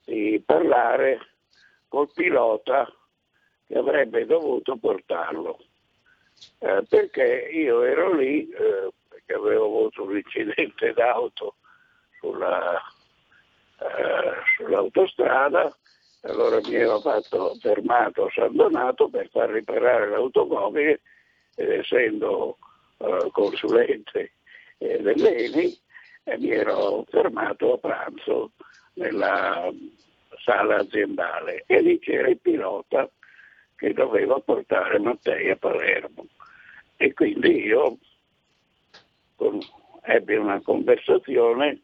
di parlare col pilota che avrebbe dovuto portarlo. Eh, perché io ero lì, eh, perché avevo avuto un incidente d'auto sulla, eh, sull'autostrada, allora mi ero fatto fermato San Donato per far riparare l'automobile ed essendo eh, consulente eh, dell'ENI mi ero fermato a pranzo nella sala aziendale e lì c'era il pilota che doveva portare Mattei a Palermo. E quindi io con, ebbi una conversazione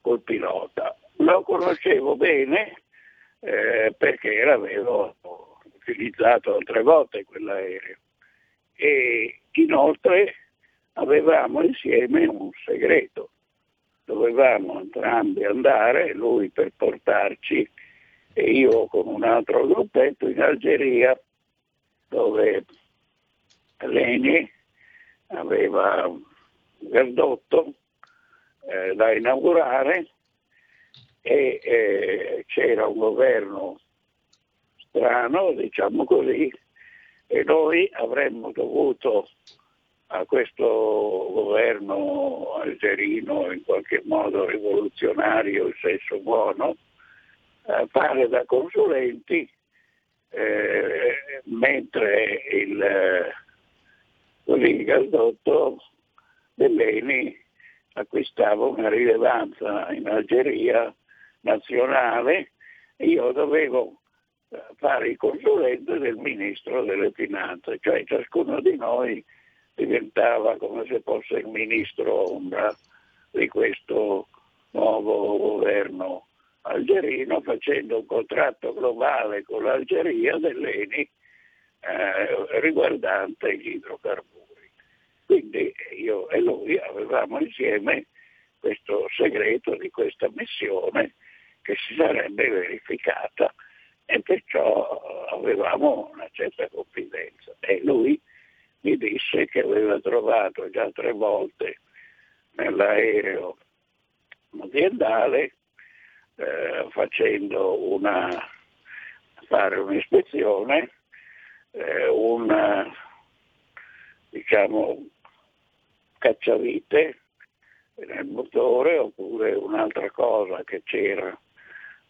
col pilota. Lo conoscevo bene eh, perché l'avevo utilizzato altre volte quell'aereo. E inoltre avevamo insieme un segreto. Dovevamo entrambi andare, lui per portarci e io con un altro gruppetto in Algeria dove Leni aveva un gasdotto eh, da inaugurare e eh, c'era un governo strano, diciamo così, e noi avremmo dovuto a questo governo algerino in qualche modo rivoluzionario in senso buono, eh, fare da consulenti eh, mentre il, eh, il gasdotto Belleni acquistava una rilevanza in Algeria nazionale io dovevo eh, fare il consulente del ministro delle finanze, cioè ciascuno di noi diventava come se fosse il ministro ombra di questo nuovo governo algerino facendo un contratto globale con l'Algeria dell'ENI eh, riguardante gli idrocarburi. Quindi io e lui avevamo insieme questo segreto di questa missione che si sarebbe verificata e perciò avevamo una certa confidenza. E lui mi disse che aveva trovato già tre volte nell'aereo aziendale eh, facendo una, fare un'ispezione, eh, un diciamo, cacciavite nel motore oppure un'altra cosa che c'era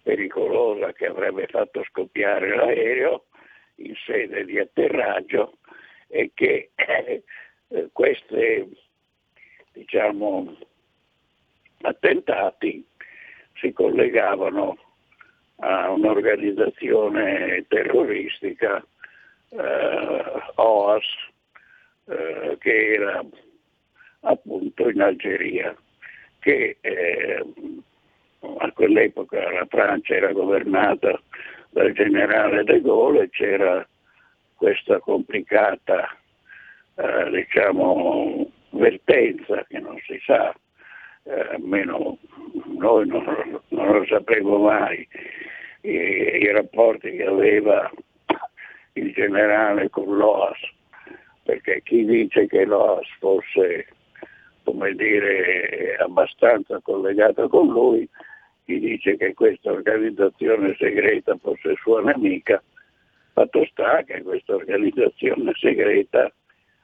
pericolosa che avrebbe fatto scoppiare l'aereo in sede di atterraggio e che eh, questi diciamo, attentati si collegavano a un'organizzazione terroristica, eh, OAS, eh, che era appunto in Algeria, che eh, a quell'epoca la Francia era governata dal generale de Gaulle e c'era questa complicata eh, diciamo, vertenza che non si sa, eh, almeno noi non, non lo sapremo mai, I, i rapporti che aveva il generale con l'OAS, perché chi dice che l'OAS fosse come dire, abbastanza collegato con lui, chi dice che questa organizzazione segreta fosse sua nemica, fatto sta che questa organizzazione segreta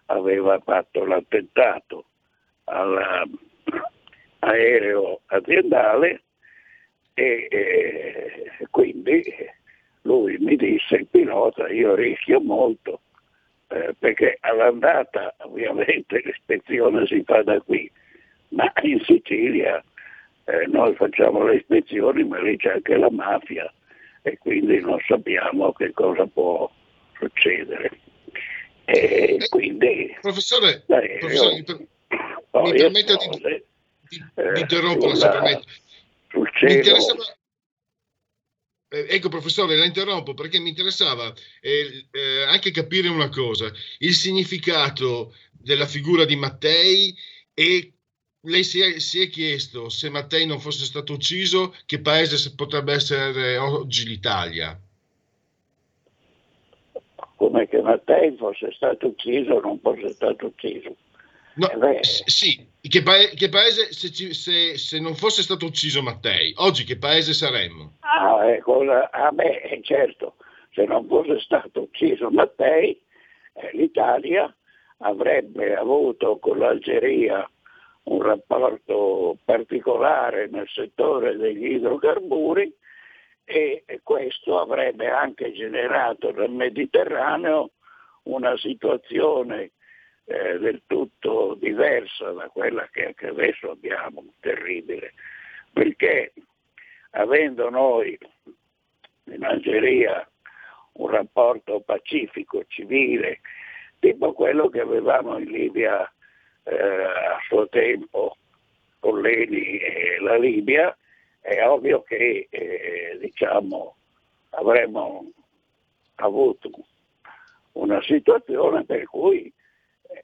aveva fatto l'attentato all'aereo aziendale e, e quindi lui mi disse il pilota io rischio molto eh, perché all'andata ovviamente [LAUGHS] l'ispezione si fa da qui, ma in Sicilia eh, noi facciamo le ispezioni ma lì c'è anche la mafia e quindi non sappiamo che cosa può succedere. E quindi professore, professore mi, per, mi permetta di, di, di interrompere se permette. Sul cielo, mi eh, ecco professore, la interrompo perché mi interessava eh, eh, anche capire una cosa, il significato della figura di Mattei e lei si è, si è, chiesto se Mattei non fosse stato ucciso, che paese potrebbe essere oggi l'Italia? Come che Mattei fosse stato ucciso o non fosse stato ucciso? No, eh sì, che, pa- che paese, se, ci, se, se, non fosse stato ucciso Mattei, oggi che paese saremmo? Ah, ecco, ah beh, certo, se non fosse stato ucciso Mattei, eh, l'Italia avrebbe avuto con l'Algeria un rapporto particolare nel settore degli idrocarburi e questo avrebbe anche generato nel Mediterraneo una situazione eh, del tutto diversa da quella che, che adesso abbiamo, terribile, perché avendo noi in Algeria un rapporto pacifico, civile, tipo quello che avevamo in Libia eh, a suo tempo con l'ENI e la Libia, è ovvio che eh, diciamo, avremmo avuto una situazione per cui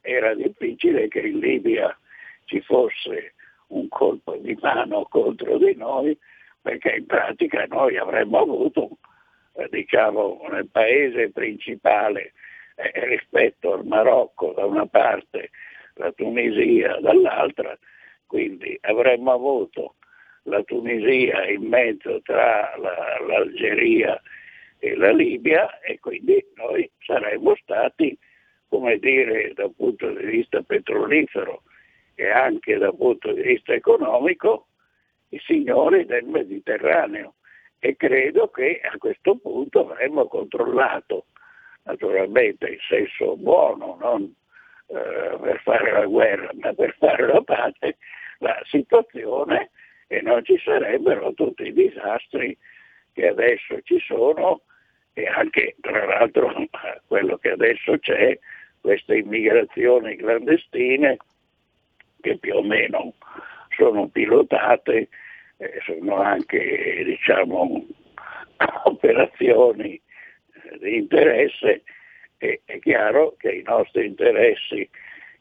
era difficile che in Libia ci fosse un colpo di mano contro di noi, perché in pratica noi avremmo avuto, eh, diciamo, nel paese principale eh, rispetto al Marocco da una parte, la Tunisia dall'altra, quindi avremmo avuto la Tunisia in mezzo tra la, l'Algeria e la Libia e quindi noi saremmo stati, come dire, dal punto di vista petrolifero e anche dal punto di vista economico, i signori del Mediterraneo. E credo che a questo punto avremmo controllato, naturalmente in senso buono, non eh, per fare la guerra, ma per fare la pace, la situazione e non ci sarebbero tutti i disastri che adesso ci sono e anche tra l'altro [LAUGHS] quello che adesso c'è, queste immigrazioni clandestine che più o meno sono pilotate, eh, sono anche diciamo, [LAUGHS] operazioni di interesse e è chiaro che i nostri interessi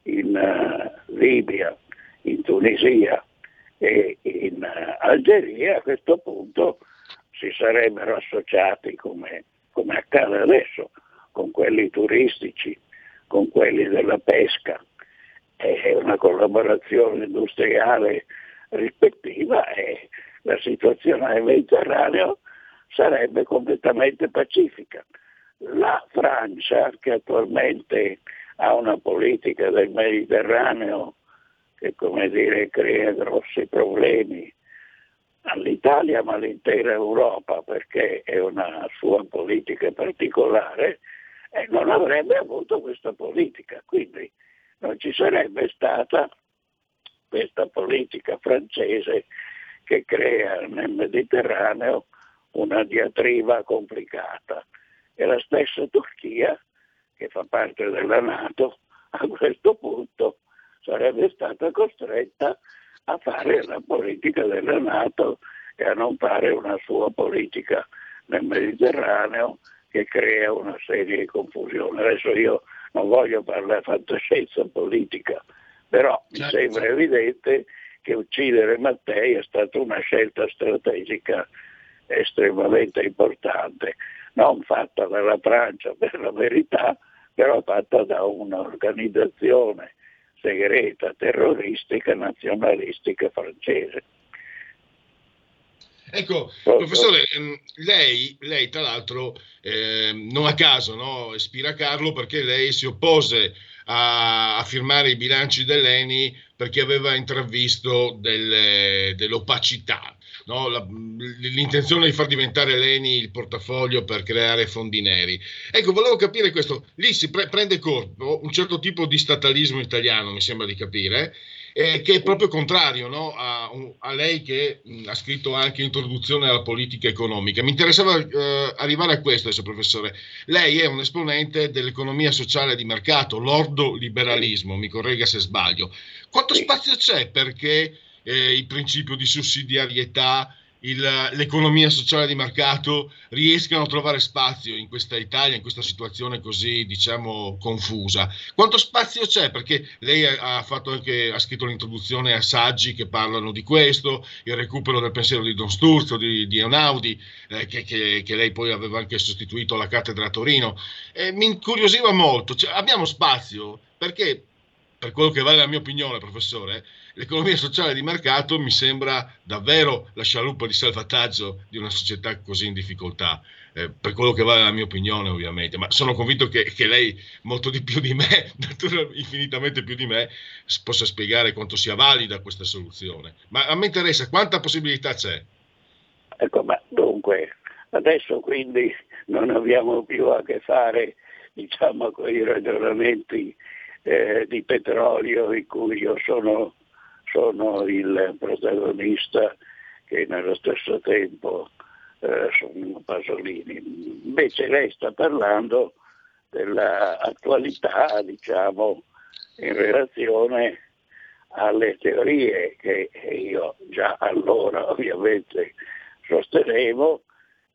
in uh, Libia, in Tunisia e in uh, Algeria a questo punto si sarebbero associati come, come accade adesso con quelli turistici, con quelli della pesca, è una collaborazione industriale rispettiva e la situazione nel Mediterraneo sarebbe completamente pacifica. La Francia, che attualmente ha una politica del Mediterraneo che come dire, crea grossi problemi all'Italia ma all'intera Europa perché è una sua politica particolare, e non avrebbe avuto questa politica. Quindi non ci sarebbe stata questa politica francese che crea nel Mediterraneo una diatriba complicata. E la stessa Turchia, che fa parte della Nato, a questo punto sarebbe stata costretta a fare la politica della Nato e a non fare una sua politica nel Mediterraneo che crea una serie di confusioni. Adesso io non voglio parlare fantascienza politica, però mi certo. sembra evidente che uccidere Mattei è stata una scelta strategica estremamente importante, non fatta dalla Francia per la verità, però fatta da un'organizzazione segreta, terroristica, nazionalistica francese. Ecco, professore, ehm, lei, lei tra l'altro eh, non a caso no, ispira Carlo perché lei si oppose a, a firmare i bilanci dell'ENI perché aveva intravisto delle, dell'opacità, no? La, l'intenzione di far diventare l'ENI il portafoglio per creare fondi neri. Ecco, volevo capire questo, lì si pre- prende corpo un certo tipo di statalismo italiano, mi sembra di capire, eh, che è proprio contrario no? a, a, lei che mh, ha scritto anche introduzione alla politica economica. Mi interessava eh, arrivare a questo adesso, professore. Lei è un esponente dell'economia sociale di mercato, l'ordo liberalismo, mi corregga se sbaglio. Quanto spazio c'è perché eh, il principio di sussidiarietà il, l'economia sociale di mercato riescano a trovare spazio in questa Italia, in questa situazione così diciamo confusa. Quanto spazio c'è? Perché lei ha, fatto anche, ha scritto l'introduzione a saggi che parlano di questo, il recupero del pensiero di Don Sturzo, di, di Einaudi, eh, che, che, che, lei poi aveva anche sostituito alla cattedra a Torino. Eh, mi incuriosiva molto, cioè, abbiamo spazio perché, per quello che vale la mia opinione, professore, l'economia sociale di mercato mi sembra davvero la scialuppa di salvataggio di una società così in difficoltà, eh, per quello che vale la mia opinione ovviamente, ma sono convinto che, che lei molto di più di me, [LAUGHS] infinitamente più di me, possa spiegare quanto sia valida questa soluzione. Ma a me interessa quanta possibilità c'è. Ecco, ma dunque, adesso quindi non abbiamo più a che fare diciamo, con i ragionamenti eh, di petrolio in cui io sono sono il protagonista che nello stesso tempo eh, sono Pasolini. Invece lei sta parlando dell'attualità, diciamo, in relazione alle teorie che io già allora [LAUGHS] ovviamente sostenevo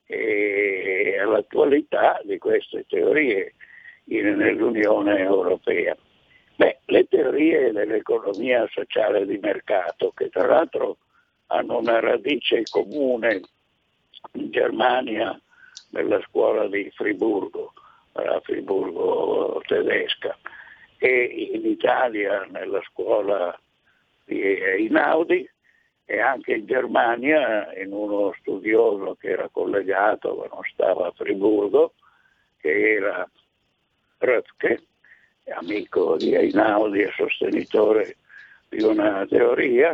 e all'attualità di queste teorie nell'Unione Europea. Beh, le teorie dell'economia sociale di mercato, che tra l'altro hanno una radice comune in Germania nella scuola di Friburgo, alla Friburgo tedesca e in Italia nella scuola di Einaudi e anche in Germania in uno studioso che era collegato ma non stava a Friburgo che era Röpke, amico di Einaudi e sostenitore di una teoria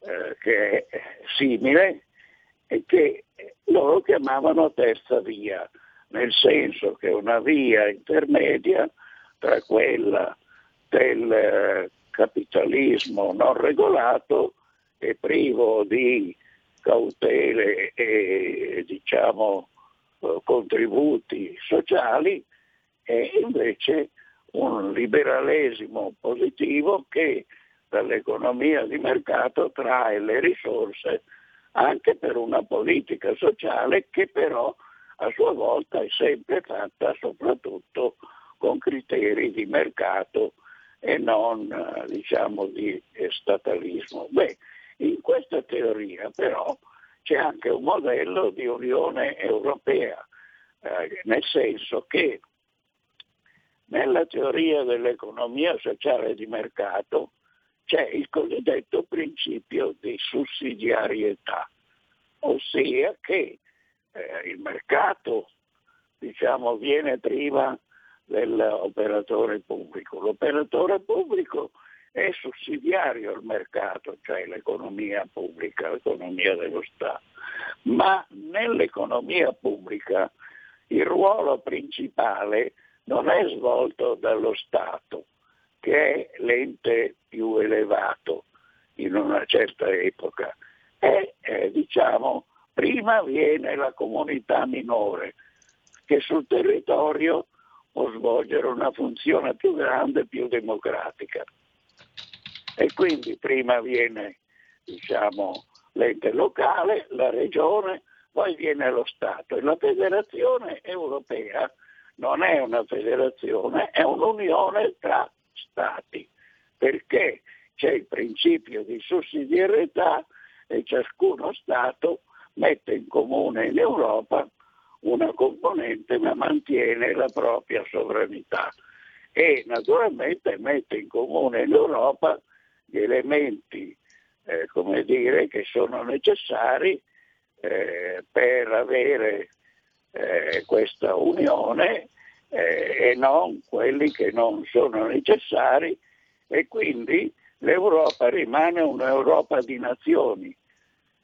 eh, che è simile e che loro chiamavano terza via, nel senso che una via intermedia tra quella del eh, capitalismo non regolato e privo di cautele e diciamo eh, contributi sociali e invece un liberalesimo positivo che dall'economia di mercato trae le risorse anche per una politica sociale che però a sua volta è sempre fatta soprattutto con criteri di mercato e non diciamo di statalismo. Beh, in questa teoria però c'è anche un modello di Unione Europea, eh, nel senso che nella teoria dell'economia sociale di mercato c'è il cosiddetto principio di sussidiarietà, ossia che eh, il mercato diciamo, viene prima dell'operatore pubblico. L'operatore pubblico è sussidiario al mercato, cioè l'economia pubblica, l'economia dello Stato, ma nell'economia pubblica il ruolo principale non è svolto dallo Stato, che è l'ente più elevato in una certa epoca. È, è, diciamo, prima viene la comunità minore che sul territorio può svolgere una funzione più grande, più democratica. E quindi prima viene diciamo, l'ente locale, la regione, poi viene lo Stato. E la federazione europea non è una federazione, è un'unione tra Stati, perché c'è il principio di sussidiarietà e ciascuno Stato mette in comune in Europa una componente ma mantiene la propria sovranità. E naturalmente mette in comune in Europa gli elementi eh, come dire, che sono necessari eh, per avere eh, questa unione eh, e non quelli che non sono necessari e quindi l'Europa rimane un'Europa di nazioni,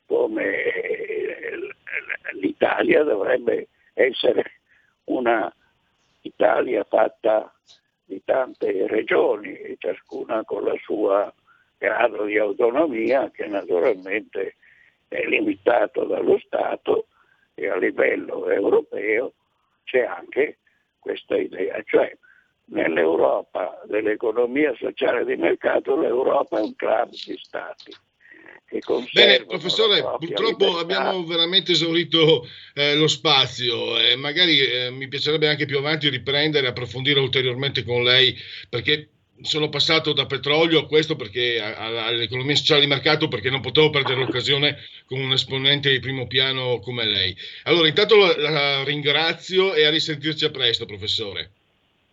come eh, l'Italia dovrebbe essere una Italia fatta di tante regioni, ciascuna con la sua grado di autonomia che naturalmente è limitato dallo Stato e a livello europeo c'è anche questa idea, cioè nell'Europa dell'economia sociale di mercato l'Europa è un club di stati. Bene, professore, purtroppo libertà. abbiamo veramente esaurito eh, lo spazio e magari eh, mi piacerebbe anche più avanti riprendere e approfondire ulteriormente con lei perché sono passato da petrolio a questo perché all'economia sociale di mercato perché non potevo perdere [LAUGHS] l'occasione con un esponente di primo piano come lei. Allora, intanto la, la ringrazio e a risentirci a presto, professore.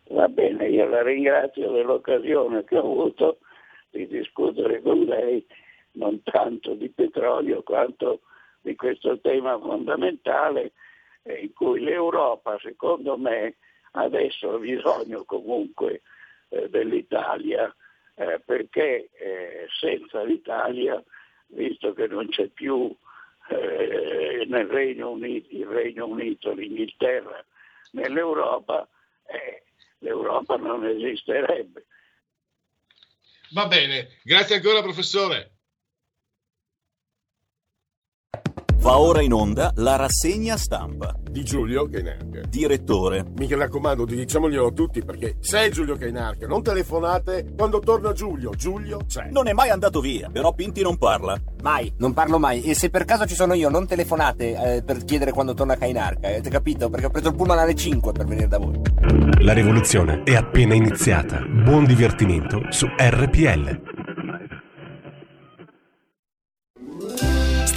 Va bene, io la ringrazio dell'occasione che ho avuto di discutere con lei non tanto di petrolio quanto di questo tema fondamentale eh, in cui l'Europa, secondo me, adesso ha bisogno comunque eh, dell'Italia, eh, perché eh, senza l'Italia, visto che non c'è più eh, nel Regno Unito, il Regno Unito, l'Inghilterra, nell'Europa, l'Europa non esisterebbe. Va bene, grazie ancora professore. Va ora in onda la rassegna stampa. Di Giulio Cainarca. Direttore. Mi raccomando, diciamoglielo tutti perché sei Giulio Cainarca. Non telefonate quando torna Giulio. Giulio c'è. Non è mai andato via, però Pinti non parla. Mai, non parlo mai. E se per caso ci sono io, non telefonate eh, per chiedere quando torna Cainarca. Avete capito? Perché ho preso il pullman alle 5 per venire da voi. La rivoluzione è appena iniziata. Buon divertimento su RPL.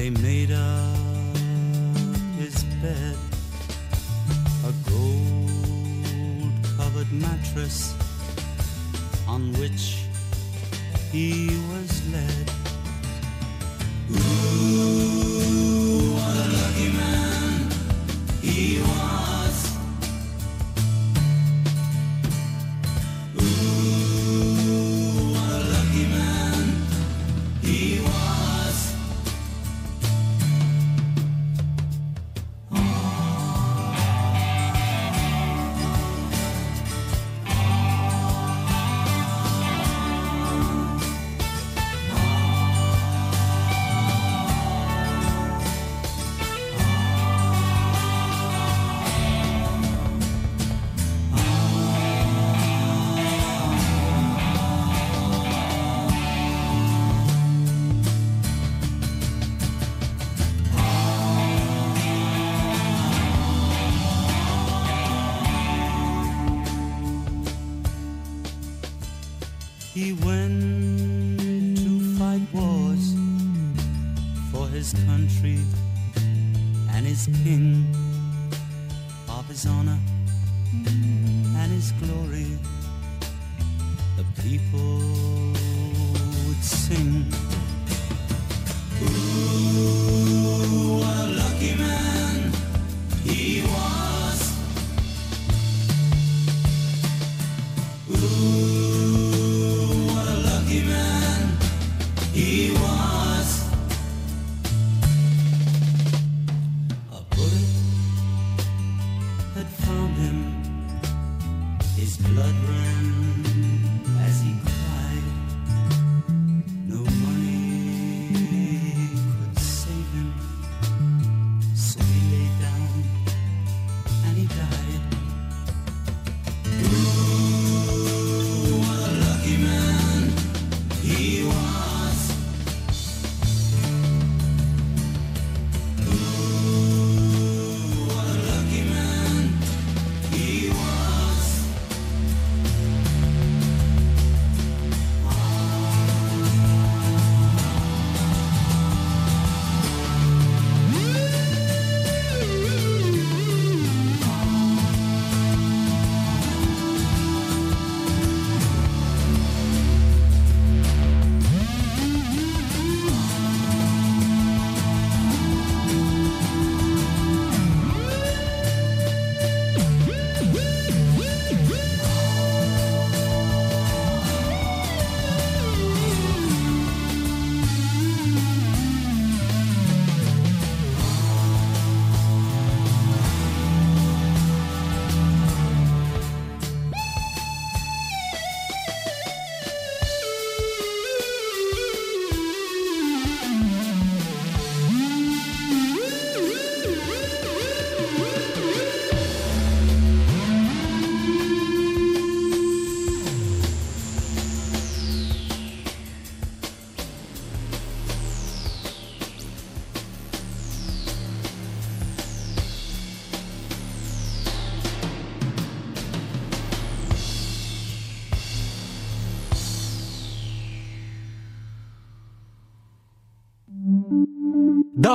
They made up his bed. A gold covered mattress on which he was led.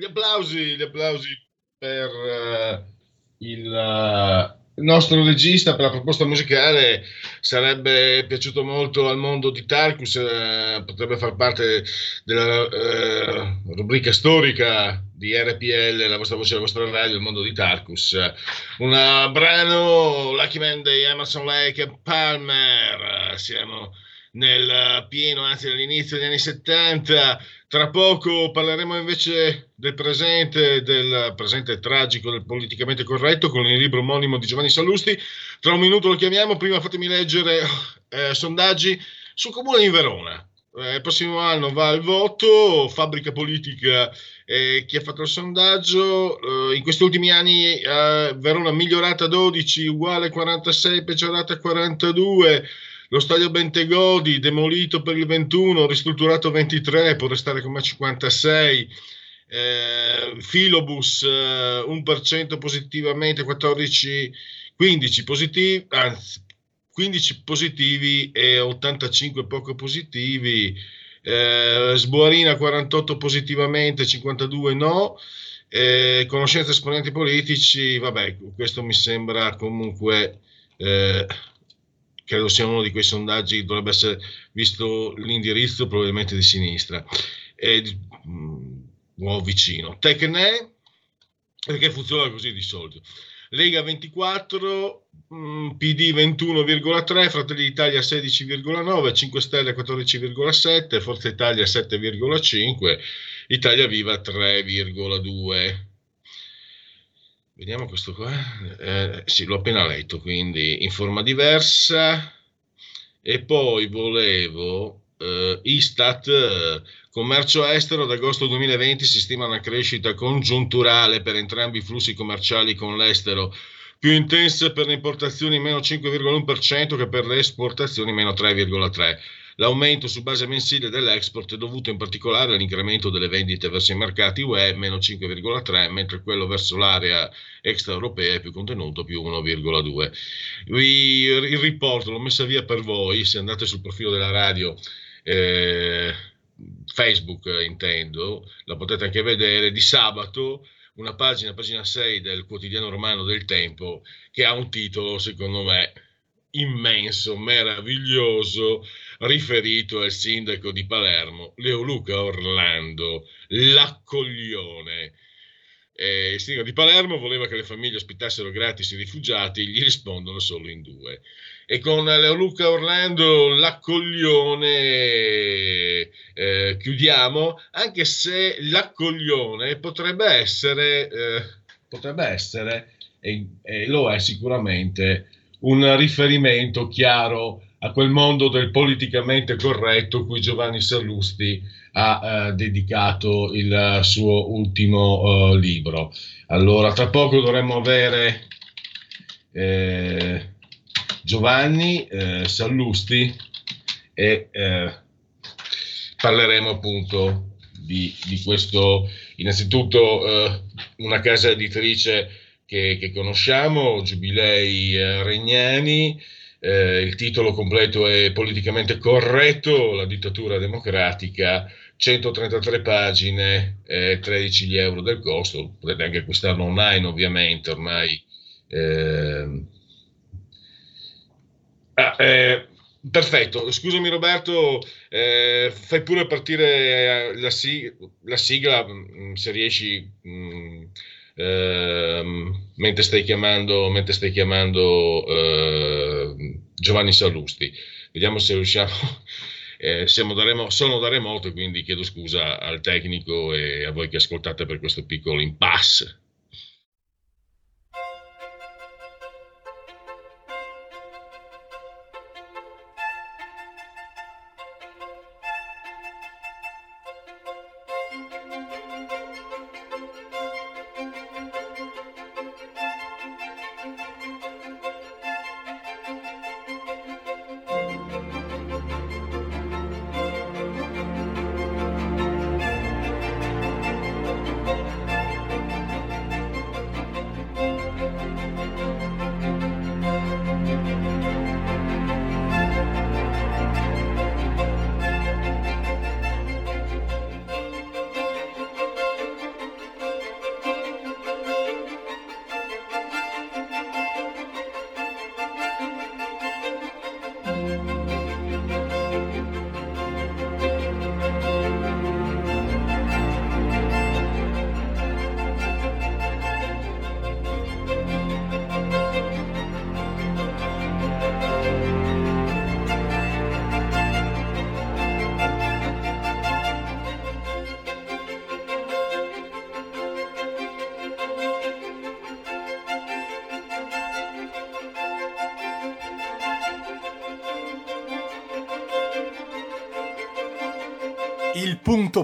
Gli applausi, gli applausi per eh, il, il nostro regista per la proposta musicale. Sarebbe piaciuto molto al mondo di Tarkus, eh, potrebbe far parte della rubrica storica di RPL, la vostra voce, la vostra radio, il mondo di Tarkus. Un brano Lucky Man di Emerson Lake e Palmer. Siamo nel pieno, anzi all'inizio degli anni 70. Tra poco parleremo invece del presente, del presente tragico, del politicamente corretto, con il libro omonimo di Giovanni Sallusti. Tra un minuto lo chiamiamo, prima fatemi leggere eh, sondaggi sul comune di Verona. Eh, il prossimo anno va al voto, fabbrica politica, eh, chi ha fatto il sondaggio, eh, in questi ultimi anni eh, Verona migliorata 12, uguale 46, peggiorata 42, lo stadio Bentegodi demolito per il 21, ristrutturato 23, può restare come 56. Eh, Filobus eh, 1% positivamente, 14, 15 positivi, anzi 15 positivi e 85 poco positivi. Eh, Sbuarina 48 positivamente, 52 no. Eh, conoscenza esponenti politici, vabbè, questo mi sembra comunque eh, credo sia uno di quei sondaggi dovrebbe essere visto l'indirizzo probabilmente di sinistra e mh, o vicino. Tecne perché funziona così di solito? Lega 24 mh, PD 21,3 Fratelli d'Italia 16,9 5 Stelle 14,7 Forza Italia 7,5 Italia Viva 3,2 Vediamo questo qua. Eh, sì, l'ho appena letto, quindi in forma diversa. E poi volevo eh, Istat, eh, commercio estero ad agosto 2020 si stima una crescita congiunturale per entrambi i flussi commerciali con l'estero più intensa per le importazioni meno 5,1% che per le esportazioni meno 3,3%. L'aumento su base mensile dell'export è dovuto in particolare all'incremento delle vendite verso i mercati UE, meno 5,3, mentre quello verso l'area extraeuropea è più contenuto, più 1,2. Vi- Il riporto l'ho messa via per voi, se andate sul profilo della radio, eh, Facebook eh, intendo, la potete anche vedere, di sabato, una pagina, pagina 6 del quotidiano romano del Tempo, che ha un titolo, secondo me, immenso, meraviglioso, riferito al sindaco di Palermo, Leoluca Orlando, l'accoglione. Eh, il sindaco di Palermo voleva che le famiglie ospitassero gratis i rifugiati, gli rispondono solo in due. E con Leoluca Orlando l'accoglione eh, chiudiamo, anche se l'accoglione potrebbe essere, eh, potrebbe essere e, e lo è sicuramente, un riferimento chiaro a quel mondo del politicamente corretto cui Giovanni Sallusti ha eh, dedicato il suo ultimo eh, libro. Allora, tra poco dovremmo avere eh, Giovanni eh, Sallusti e eh, parleremo appunto di, di questo, innanzitutto eh, una casa editrice che, che conosciamo, Giubilei eh, Regnani, eh, il titolo completo è Politicamente corretto, la dittatura democratica, 133 pagine, eh, 13 gli euro del costo, potete anche acquistarlo online ovviamente, ormai. ehm. Ah, eh, perfetto, scusami Roberto, eh, fai pure partire eh, la, si- la sigla mh, se riesci. mh, ehm, mentre stai chiamando, mentre stai chiamando eh, Giovanni Sallusti. Vediamo se riusciamo. [LAUGHS] eh, siamo da remo- sono da remoto, quindi chiedo scusa al tecnico e a voi che ascoltate per questo piccolo impasse.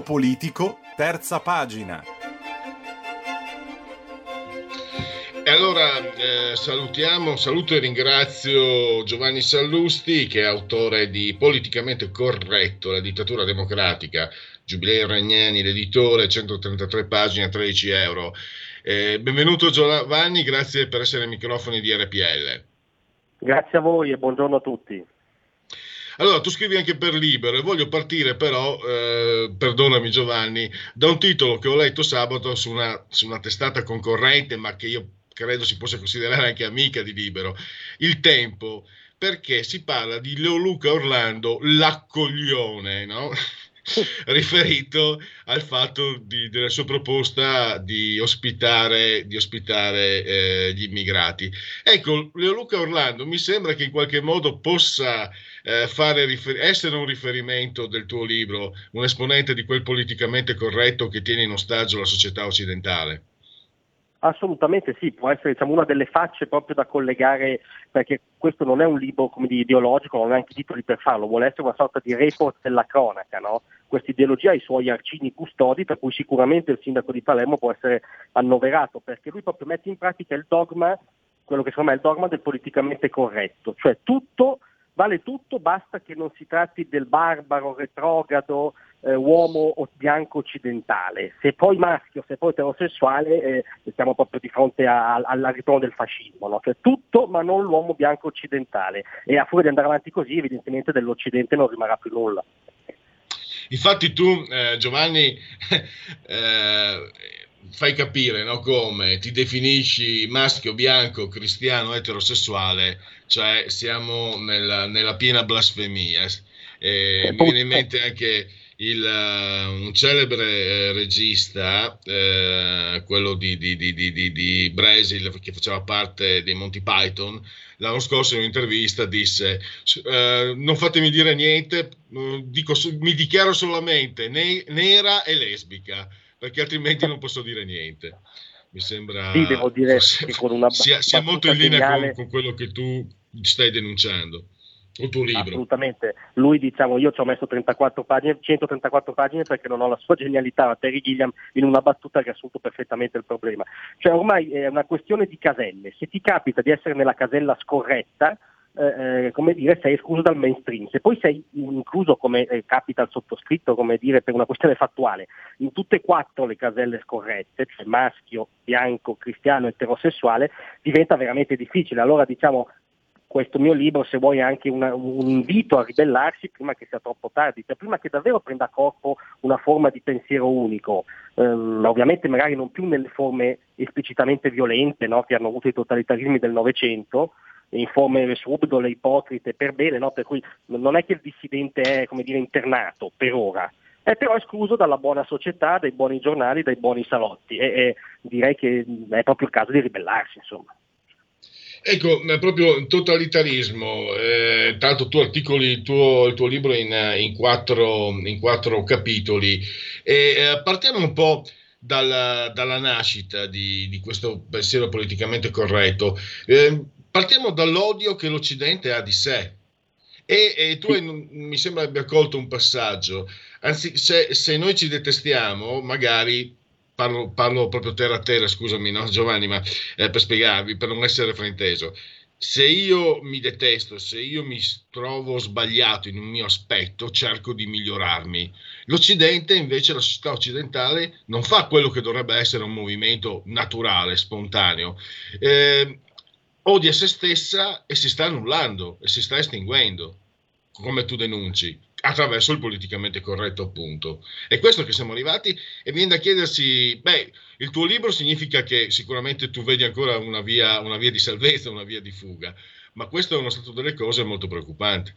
Politico, terza pagina. E allora eh, salutiamo, saluto e ringrazio Giovanni Sallusti che è autore di Politicamente Corretto, la dittatura democratica, Giubilei Ragnani, l'editore, 133 pagine, 13 euro. Eh, benvenuto Giovanni, grazie per essere ai microfoni di RPL. Grazie a voi e buongiorno a tutti. Allora, tu scrivi anche per Libero e voglio partire però, eh, perdonami Giovanni, da un titolo che ho letto sabato su una, su una testata concorrente, ma che io credo si possa considerare anche amica di Libero, Il Tempo, perché si parla di Leoluca Orlando, l'accoglione, no? [LAUGHS] riferito al fatto di, della sua proposta di ospitare, di ospitare eh, gli immigrati. Ecco, Leoluca Orlando mi sembra che in qualche modo possa eh, rifer- essere un riferimento del tuo libro, un esponente di quel politicamente corretto che tiene in ostaggio la società occidentale. Assolutamente sì, può essere diciamo, una delle facce proprio da collegare, perché questo non è un libro dire, ideologico, non ha anche titoli per farlo, vuole essere una sorta di report della cronaca. No? Questa ideologia ha i suoi arcini custodi, per cui sicuramente il sindaco di Palermo può essere annoverato, perché lui proprio mette in pratica il dogma, quello che secondo me è il dogma del politicamente corretto, cioè tutto vale tutto, basta che non si tratti del barbaro, retrogrado, eh, uomo bianco occidentale. Se poi maschio, se poi eterosessuale, eh, siamo proprio di fronte al ritorno del fascismo. No? Cioè tutto ma non l'uomo bianco occidentale. E a furia di andare avanti così, evidentemente dell'Occidente non rimarrà più nulla. Infatti tu, eh, Giovanni, [LAUGHS] eh, fai capire no, come ti definisci maschio, bianco, cristiano, eterosessuale, cioè siamo nella, nella piena blasfemia. Eh, mi viene in mente anche il, uh, un celebre eh, regista, eh, quello di, di, di, di, Brasil, che faceva parte dei Monty Python, l'anno scorso in un'intervista disse uh, non fatemi dire niente, dico, mi dichiaro solamente ne- nera e lesbica, perché altrimenti non posso dire niente. Mi sembra sì, devo dire [LAUGHS] che con una sia, sia molto in linea con, con quello che tu stai denunciando. Il tuo libro. Assolutamente. Lui, diciamo, io ci ho messo 34 pagine, 134 pagine perché non ho la sua genialità, ma Terry Gilliam in una battuta ha riassunto perfettamente il problema. Cioè ormai è una questione di caselle. Se ti capita di essere nella casella scorretta, eh, eh, come dire, sei escluso dal mainstream. Se poi sei incluso, come eh, capita al sottoscritto, come dire, per una questione fattuale, in tutte e quattro le caselle scorrette, cioè maschio, bianco, cristiano, eterosessuale, diventa veramente difficile. Allora diciamo questo mio libro, se vuoi, è anche una, un invito a ribellarsi prima che sia troppo tardi, cioè prima che davvero prenda corpo una forma di pensiero unico, ehm, ovviamente magari non più nelle forme esplicitamente violente no, che hanno avuto i totalitarismi del Novecento, in forme subdole, ipocrite, per bene, no? per cui non è che il dissidente è dire, internato per ora, è però escluso dalla buona società, dai buoni giornali, dai buoni salotti e, e direi che è proprio il caso di ribellarsi. Insomma. Ecco, proprio totalitarismo, eh, tanto tu articoli il tuo, il tuo libro in, in, quattro, in, quattro, capitoli e eh, partiamo un po' dalla, dalla nascita di, di, questo pensiero politicamente corretto. Eh, partiamo dall'odio che l'Occidente ha di sé. E, e tu hai, mi sembra abbia colto un passaggio, anzi se, se noi ci detestiamo, magari parlo, parlo, proprio terra a terra, scusami no, [LAUGHS] Giovanni, ma eh, per spiegarvi, per non essere frainteso. Se io mi detesto, se io mi trovo sbagliato in un mio aspetto, cerco di migliorarmi. L'Occidente, invece, la società occidentale, non fa quello che dovrebbe essere un movimento naturale, spontaneo. Eh, odia se stessa e si sta annullando e si sta estinguendo, come tu denunci attraverso il politicamente corretto, appunto. È questo che siamo arrivati e viene da chiedersi, beh, il tuo libro significa che sicuramente tu vedi ancora una via, una via di salvezza, una via di fuga, ma questo è uno stato delle cose molto preoccupante.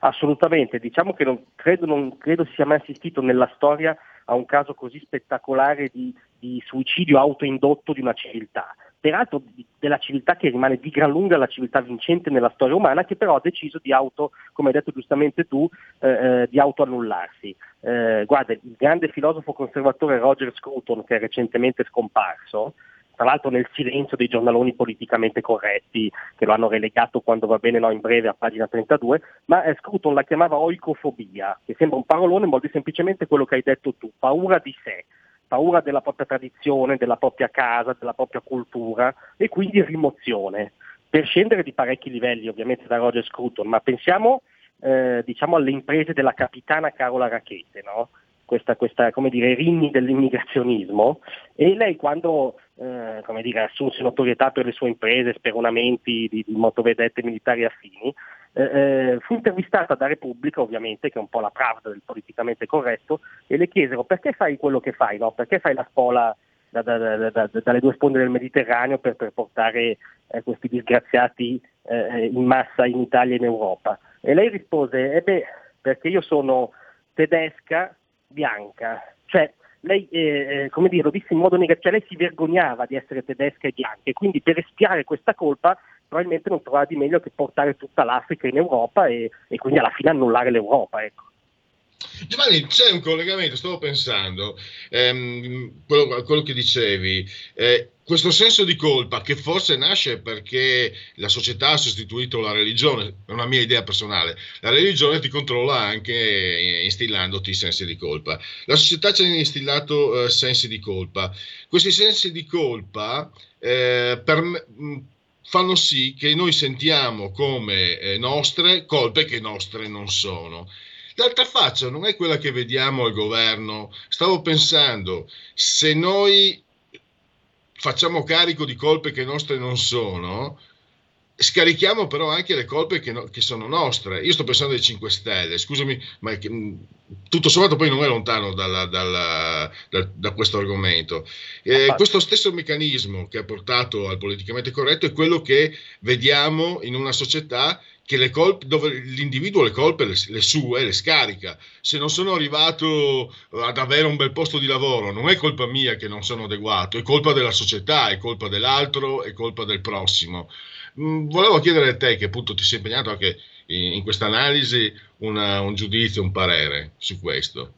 Assolutamente, diciamo che non credo, non credo sia mai assistito nella storia a un caso così spettacolare di, di suicidio autoindotto di una civiltà peraltro della civiltà che rimane di gran lunga la civiltà vincente nella storia umana, che però ha deciso di auto, come hai detto giustamente tu, eh, eh, di autoannullarsi. Eh, guarda, il grande filosofo conservatore Roger Scruton, che è recentemente scomparso, tra l'altro nel silenzio dei giornaloni politicamente corretti che lo hanno relegato quando va bene no, in breve a pagina 32, ma eh, Scruton la chiamava oicofobia, che sembra un parolone, ma vuol dire semplicemente quello che hai detto tu, paura di sé, paura della propria tradizione, della propria casa, della propria cultura e quindi rimozione. Per scendere di parecchi livelli ovviamente da Roger Scruton, ma pensiamo eh, diciamo alle imprese della capitana Carola Rachete, no? questa, questa come dire, rinni dell'immigrazionismo e lei quando eh, come dire, assunse notorietà per le sue imprese, speronamenti di, di motovedette militari affini, eh, eh, fu intervistata da Repubblica ovviamente, che è un po' la pravda del politicamente corretto, e le chiesero perché fai quello che fai, no? perché fai la spola da, da, da, dalle due sponde del Mediterraneo per, per portare eh, questi disgraziati eh, in massa in Italia e in Europa. E lei rispose, eh beh, perché io sono tedesca, bianca, cioè lei, eh, eh, come dire, lo disse in modo negativo, cioè lei si vergognava di essere tedesca e bianca e quindi per espiare questa colpa probabilmente non trovava di meglio che portare tutta l'Africa in Europa e, e quindi alla fine annullare l'Europa. Ecco. Giovanni, c'è un collegamento, stavo pensando, ehm, quello, quello, che dicevi, eh, questo senso di colpa che forse nasce perché la società ha sostituito la religione, è una mia idea personale, la religione ti controlla anche instillandoti sensi di colpa. La società ci ha instillato eh, sensi di colpa. Questi sensi di colpa eh, per, fanno sì che noi sentiamo come eh, nostre colpe che nostre non sono. L'altra faccia non è quella che vediamo al governo. Stavo pensando, se noi facciamo carico di colpe che nostre non sono, scarichiamo però anche le colpe che, no, che, sono nostre. Io sto pensando ai 5 Stelle, scusami, ma che, tutto sommato poi non è lontano dalla, dalla, da, da, questo argomento. Eh, questo stesso meccanismo che ha portato al politicamente corretto è quello che vediamo in una società che le colpe, dove l'individuo le colpe le, le, sue le scarica. Se non sono arrivato ad avere un bel posto di lavoro, non è colpa mia che non sono adeguato, è colpa della società, è colpa dell'altro, è colpa del prossimo. Mm, volevo chiedere a te, che appunto ti sei impegnato anche in, in questa analisi, un giudizio, un parere su questo.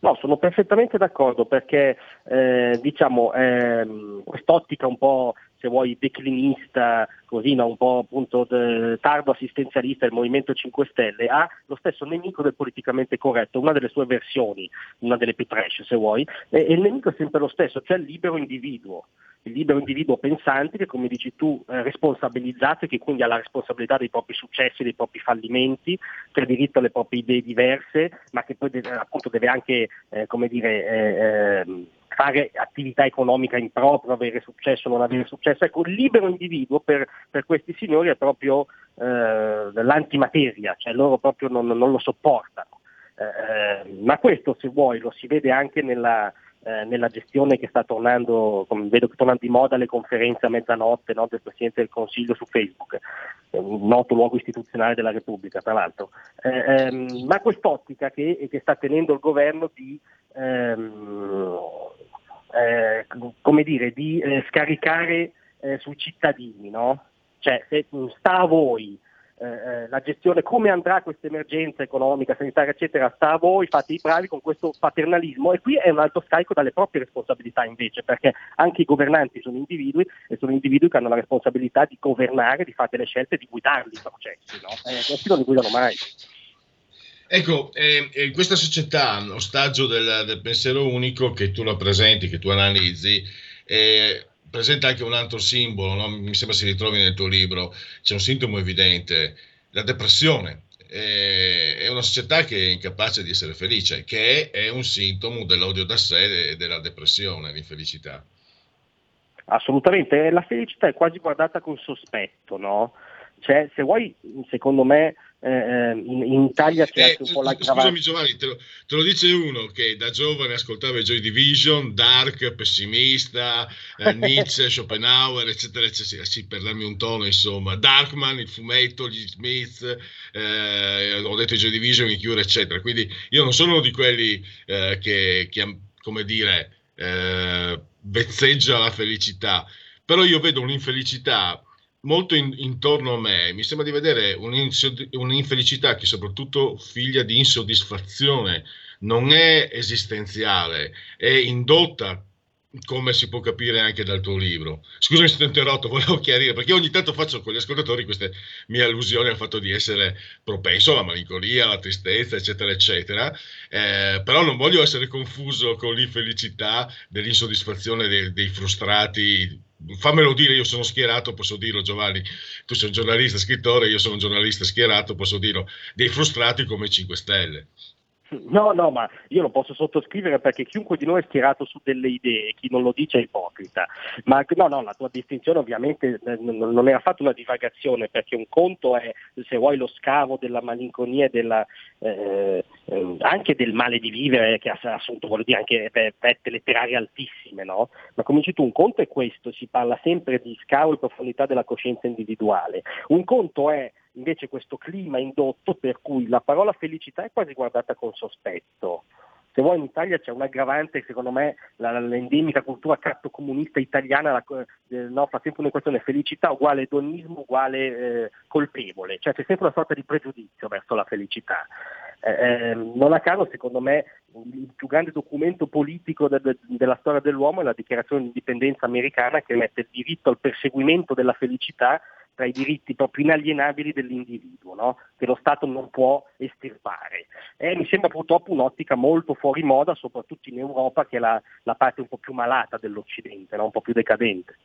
No, sono perfettamente d'accordo perché eh, diciamo ehm, quest'ottica un po' se vuoi declinista, così no, un po' appunto de, tardo assistenzialista del Movimento 5 Stelle, ha lo stesso nemico del politicamente corretto, una delle sue versioni, una delle più trash se vuoi, e, e il nemico è sempre lo stesso, cioè il libero individuo il libero individuo pensante che, come dici tu, è responsabilizzato e che quindi ha la responsabilità dei propri successi, dei propri fallimenti, ha diritto alle proprie idee diverse, ma che poi deve, appunto deve anche, eh, come dire, eh, ehm, fare attività economica in proprio, avere successo o non avere successo. Ecco, il libero individuo per, per questi signori è proprio eh, l'antimateria, cioè loro proprio non, non lo sopportano. Eh, eh, ma questo, se vuoi, lo si vede anche nella, eh, nella gestione che sta tornando, come vedo che tornano di moda le conferenze a mezzanotte no, del Presidente del Consiglio su Facebook, un noto luogo istituzionale della Repubblica tra l'altro, eh, ehm, ma quest'ottica che, che, sta tenendo il governo di, ehm, eh, come dire, di eh, scaricare eh, sui cittadini, no? cioè se sta a voi eh, eh, la gestione, come andrà questa emergenza economica, sanitaria, eccetera, sta a voi, fate i bravi con questo paternalismo e qui è un alto scarico dalle proprie responsabilità invece, perché anche i governanti sono individui e sono individui che hanno la responsabilità di governare, di fare delle scelte, di guidarli i processi, no? eh, questi non li guidano mai. Ecco, eh, eh, questa società, ostaggio del, del, pensiero unico che tu rappresenti, che tu analizzi, eh, presenta anche un altro simbolo, no? mi sembra si ritrovi nel tuo libro, c'è un sintomo evidente, la depressione. È una società che è incapace di essere felice, che è un sintomo dell'odio da sé e della depressione, l'infelicità. Assolutamente, la felicità è quasi guardata con sospetto, no? Cioè, se vuoi, secondo me, eh, eh, in, in, Italia c'è eh, anche un po' la Scusami Giovanni, te lo, te lo, dice uno che da giovane ascoltava i Joy Division, Dark, pessimista, eh, [LAUGHS] Nietzsche, Schopenhauer, eccetera, eccetera, sì, per darmi un tono, insomma, Darkman, il fumetto, gli Smith, eh, ho detto i Joy Division, i Cure, eccetera. Quindi io non sono uno di quelli eh, che, che, come dire, vezzeggia la felicità, però io vedo un'infelicità molto in, intorno a me, mi sembra di vedere un'infelicità che soprattutto figlia di insoddisfazione, non è esistenziale, è indotta come si può capire anche dal tuo libro. Scusami se ti ho interrotto, volevo chiarire, perché ogni tanto faccio con gli ascoltatori queste mie allusioni al fatto di essere propenso alla malinconia, alla tristezza, eccetera, eccetera, eh, però non voglio essere confuso con l'infelicità dell'insoddisfazione dei, dei frustrati fammelo dire, io sono schierato, posso dirlo Giovanni, tu sei un giornalista, scrittore, io sono un giornalista schierato, posso dirlo, dei frustrati come i 5 Stelle. No, no, ma io lo posso sottoscrivere perché chiunque di noi è schierato su delle idee, chi non lo dice è ipocrita. Ma no, no, la tua distinzione ovviamente non è affatto una divagazione, perché un conto è, se vuoi, lo scavo della malinconia e della, eh, eh, anche del male di vivere, che ha assunto, voglio dire, anche vette letterarie altissime, no? Ma come dici tu, un conto è questo, si parla sempre di scavo e profondità della coscienza individuale. Un conto è invece questo clima indotto per cui la parola felicità è quasi guardata con sospetto. Se vuoi in Italia c'è un aggravante, secondo me la, l'endemica cultura cattocomunista italiana la, eh, no, fa sempre una questione felicità uguale donnismo uguale eh, colpevole, cioè c'è sempre una sorta di pregiudizio verso la felicità. Eh, ehm, non a caso, secondo me, il più grande documento politico de- de- della storia dell'uomo è la dichiarazione di indipendenza americana che mette il diritto al perseguimento della felicità tra i diritti proprio inalienabili dell'individuo, no? che lo Stato non può estirpare. E mi sembra purtroppo un'ottica molto fuori moda, soprattutto in Europa, che è la, la parte un po' più malata dell'Occidente, no? un po' più decadente.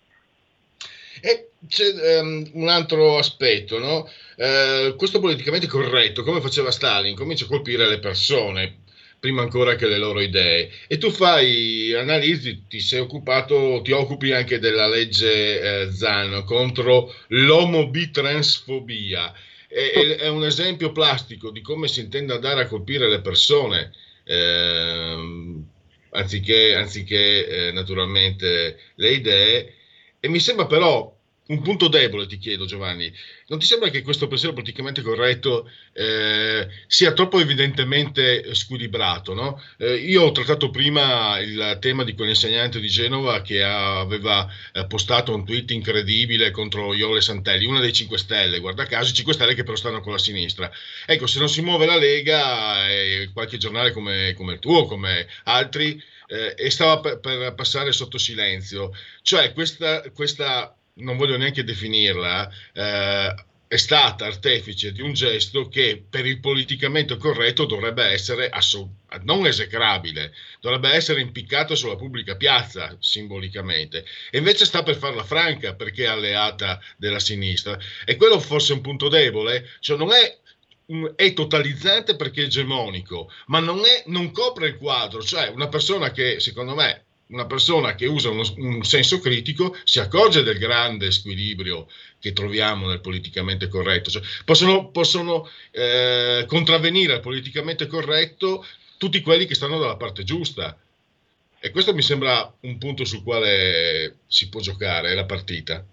E c'è um, un altro aspetto, no? uh, questo politicamente corretto, come faceva Stalin, comincia a colpire le persone, prima ancora che le loro idee. E tu fai analisi, ti sei occupato, ti occupi anche della legge eh, Zan contro l'omobitransfobia. È, è, un esempio plastico di come si intende andare a colpire le persone, eh, anziché, anziché eh, naturalmente le idee. E mi sembra però un punto debole, ti chiedo Giovanni, non ti sembra che questo pensiero politicamente corretto eh, sia troppo evidentemente squilibrato? No? Eh, io ho trattato prima il tema di quell'insegnante di Genova che aveva eh, postato un tweet incredibile contro Iole Santelli, una dei 5 Stelle, guarda caso, i 5 Stelle che però stanno con la sinistra. Ecco, se non si muove la Lega, eh, qualche giornale come, come il tuo, come altri, eh, e stava per, per, passare sotto silenzio. Cioè questa, questa non voglio neanche definirla, eh, è stata artefice di un gesto che per il politicamente corretto dovrebbe essere assolut- non esecrabile, dovrebbe essere impiccato sulla pubblica piazza simbolicamente, e invece sta per farla franca perché è alleata della sinistra. E quello forse è un punto debole, cioè non è è totalizzante perché è egemonico, ma non, è, non copre il quadro, cioè una persona che secondo me una persona che usa uno, un senso critico si accorge del grande squilibrio che troviamo nel politicamente corretto. Cioè, possono, possono eh, contravvenire al politicamente corretto tutti quelli che stanno dalla parte giusta. E questo mi sembra un punto sul quale si può giocare la partita.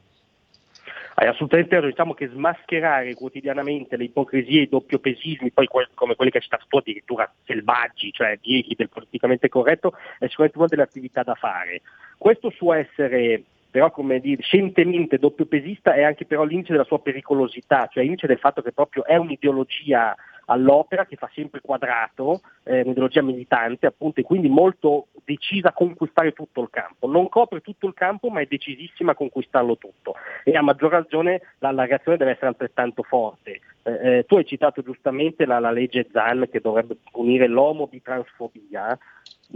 Hai assolutamente ragione, diciamo che smascherare quotidianamente le ipocrisie e i doppiopesismi, poi que- come quelli che ci tu addirittura selvaggi, cioè dieci del politicamente corretto, è sicuramente una delle attività da fare. Questo suo essere però come dire, scientemente doppiopesista è anche però l'indice della sua pericolosità, cioè l'indice del fatto che proprio è un'ideologia all'opera che fa sempre quadrato, eh, un'ideologia militante appunto e quindi molto decisa a conquistare tutto il campo. Non copre tutto il campo ma è decisissima a conquistarlo tutto e a maggior ragione la, reazione deve essere altrettanto forte. Eh, eh, tu hai citato giustamente la, la, legge ZAN che dovrebbe punire l'omo di transfobia,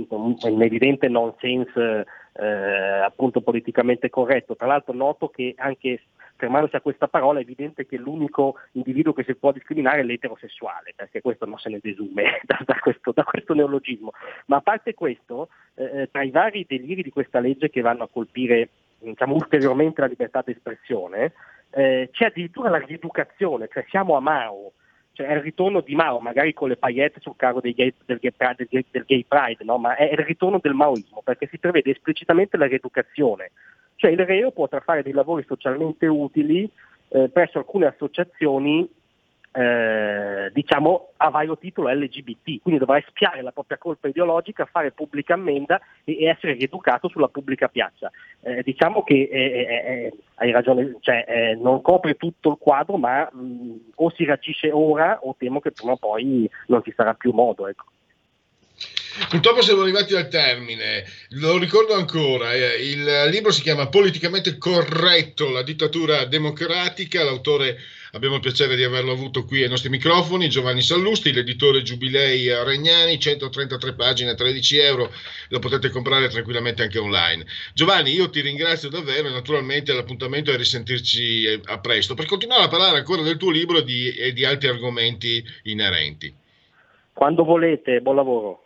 un evidente nonsense eh, appunto politicamente corretto. Tra l'altro noto che anche fermandosi a questa parola è evidente che l'unico individuo che si può discriminare è l'eterosessuale, perché questo non se ne desume [LAUGHS] da, da, questo, da questo, neologismo. Ma a parte questo, eh, eh, tra i vari deliri di questa legge che vanno a colpire diciamo, ulteriormente la libertà di espressione, eh, c'è addirittura la rieducazione, cioè siamo a Mao, cioè è il ritorno di Mao, magari con le paillette sul carro gay, del, gay, del, del, gay pride, no? ma è il ritorno del maoismo, perché si prevede esplicitamente la rieducazione. Cioè il reo potrà fare dei lavori socialmente utili eh, presso alcune associazioni eh, diciamo a vario titolo LGBT, quindi dovrà espiare la propria colpa ideologica, fare pubblica ammenda e, e essere rieducato sulla pubblica piazza. Eh, diciamo che eh, eh, eh hai ragione, cioè, eh, non copre tutto il quadro, ma mh, o si reagisce ora o temo che prima o poi non ci sarà più modo. Ecco. Purtroppo siamo arrivati al termine, lo ricordo ancora, eh, il libro si chiama Politicamente corretto, la dittatura democratica, l'autore abbiamo il piacere di averlo avuto qui ai nostri microfoni, Giovanni Sallusti, l'editore Giubilei Regnani, 133 pagine, 13 euro, lo potete comprare tranquillamente anche online. Giovanni, io ti ringrazio davvero e naturalmente l'appuntamento è risentirci eh, a presto per continuare a parlare ancora del tuo libro e di, e di altri argomenti inerenti. Quando volete, buon lavoro.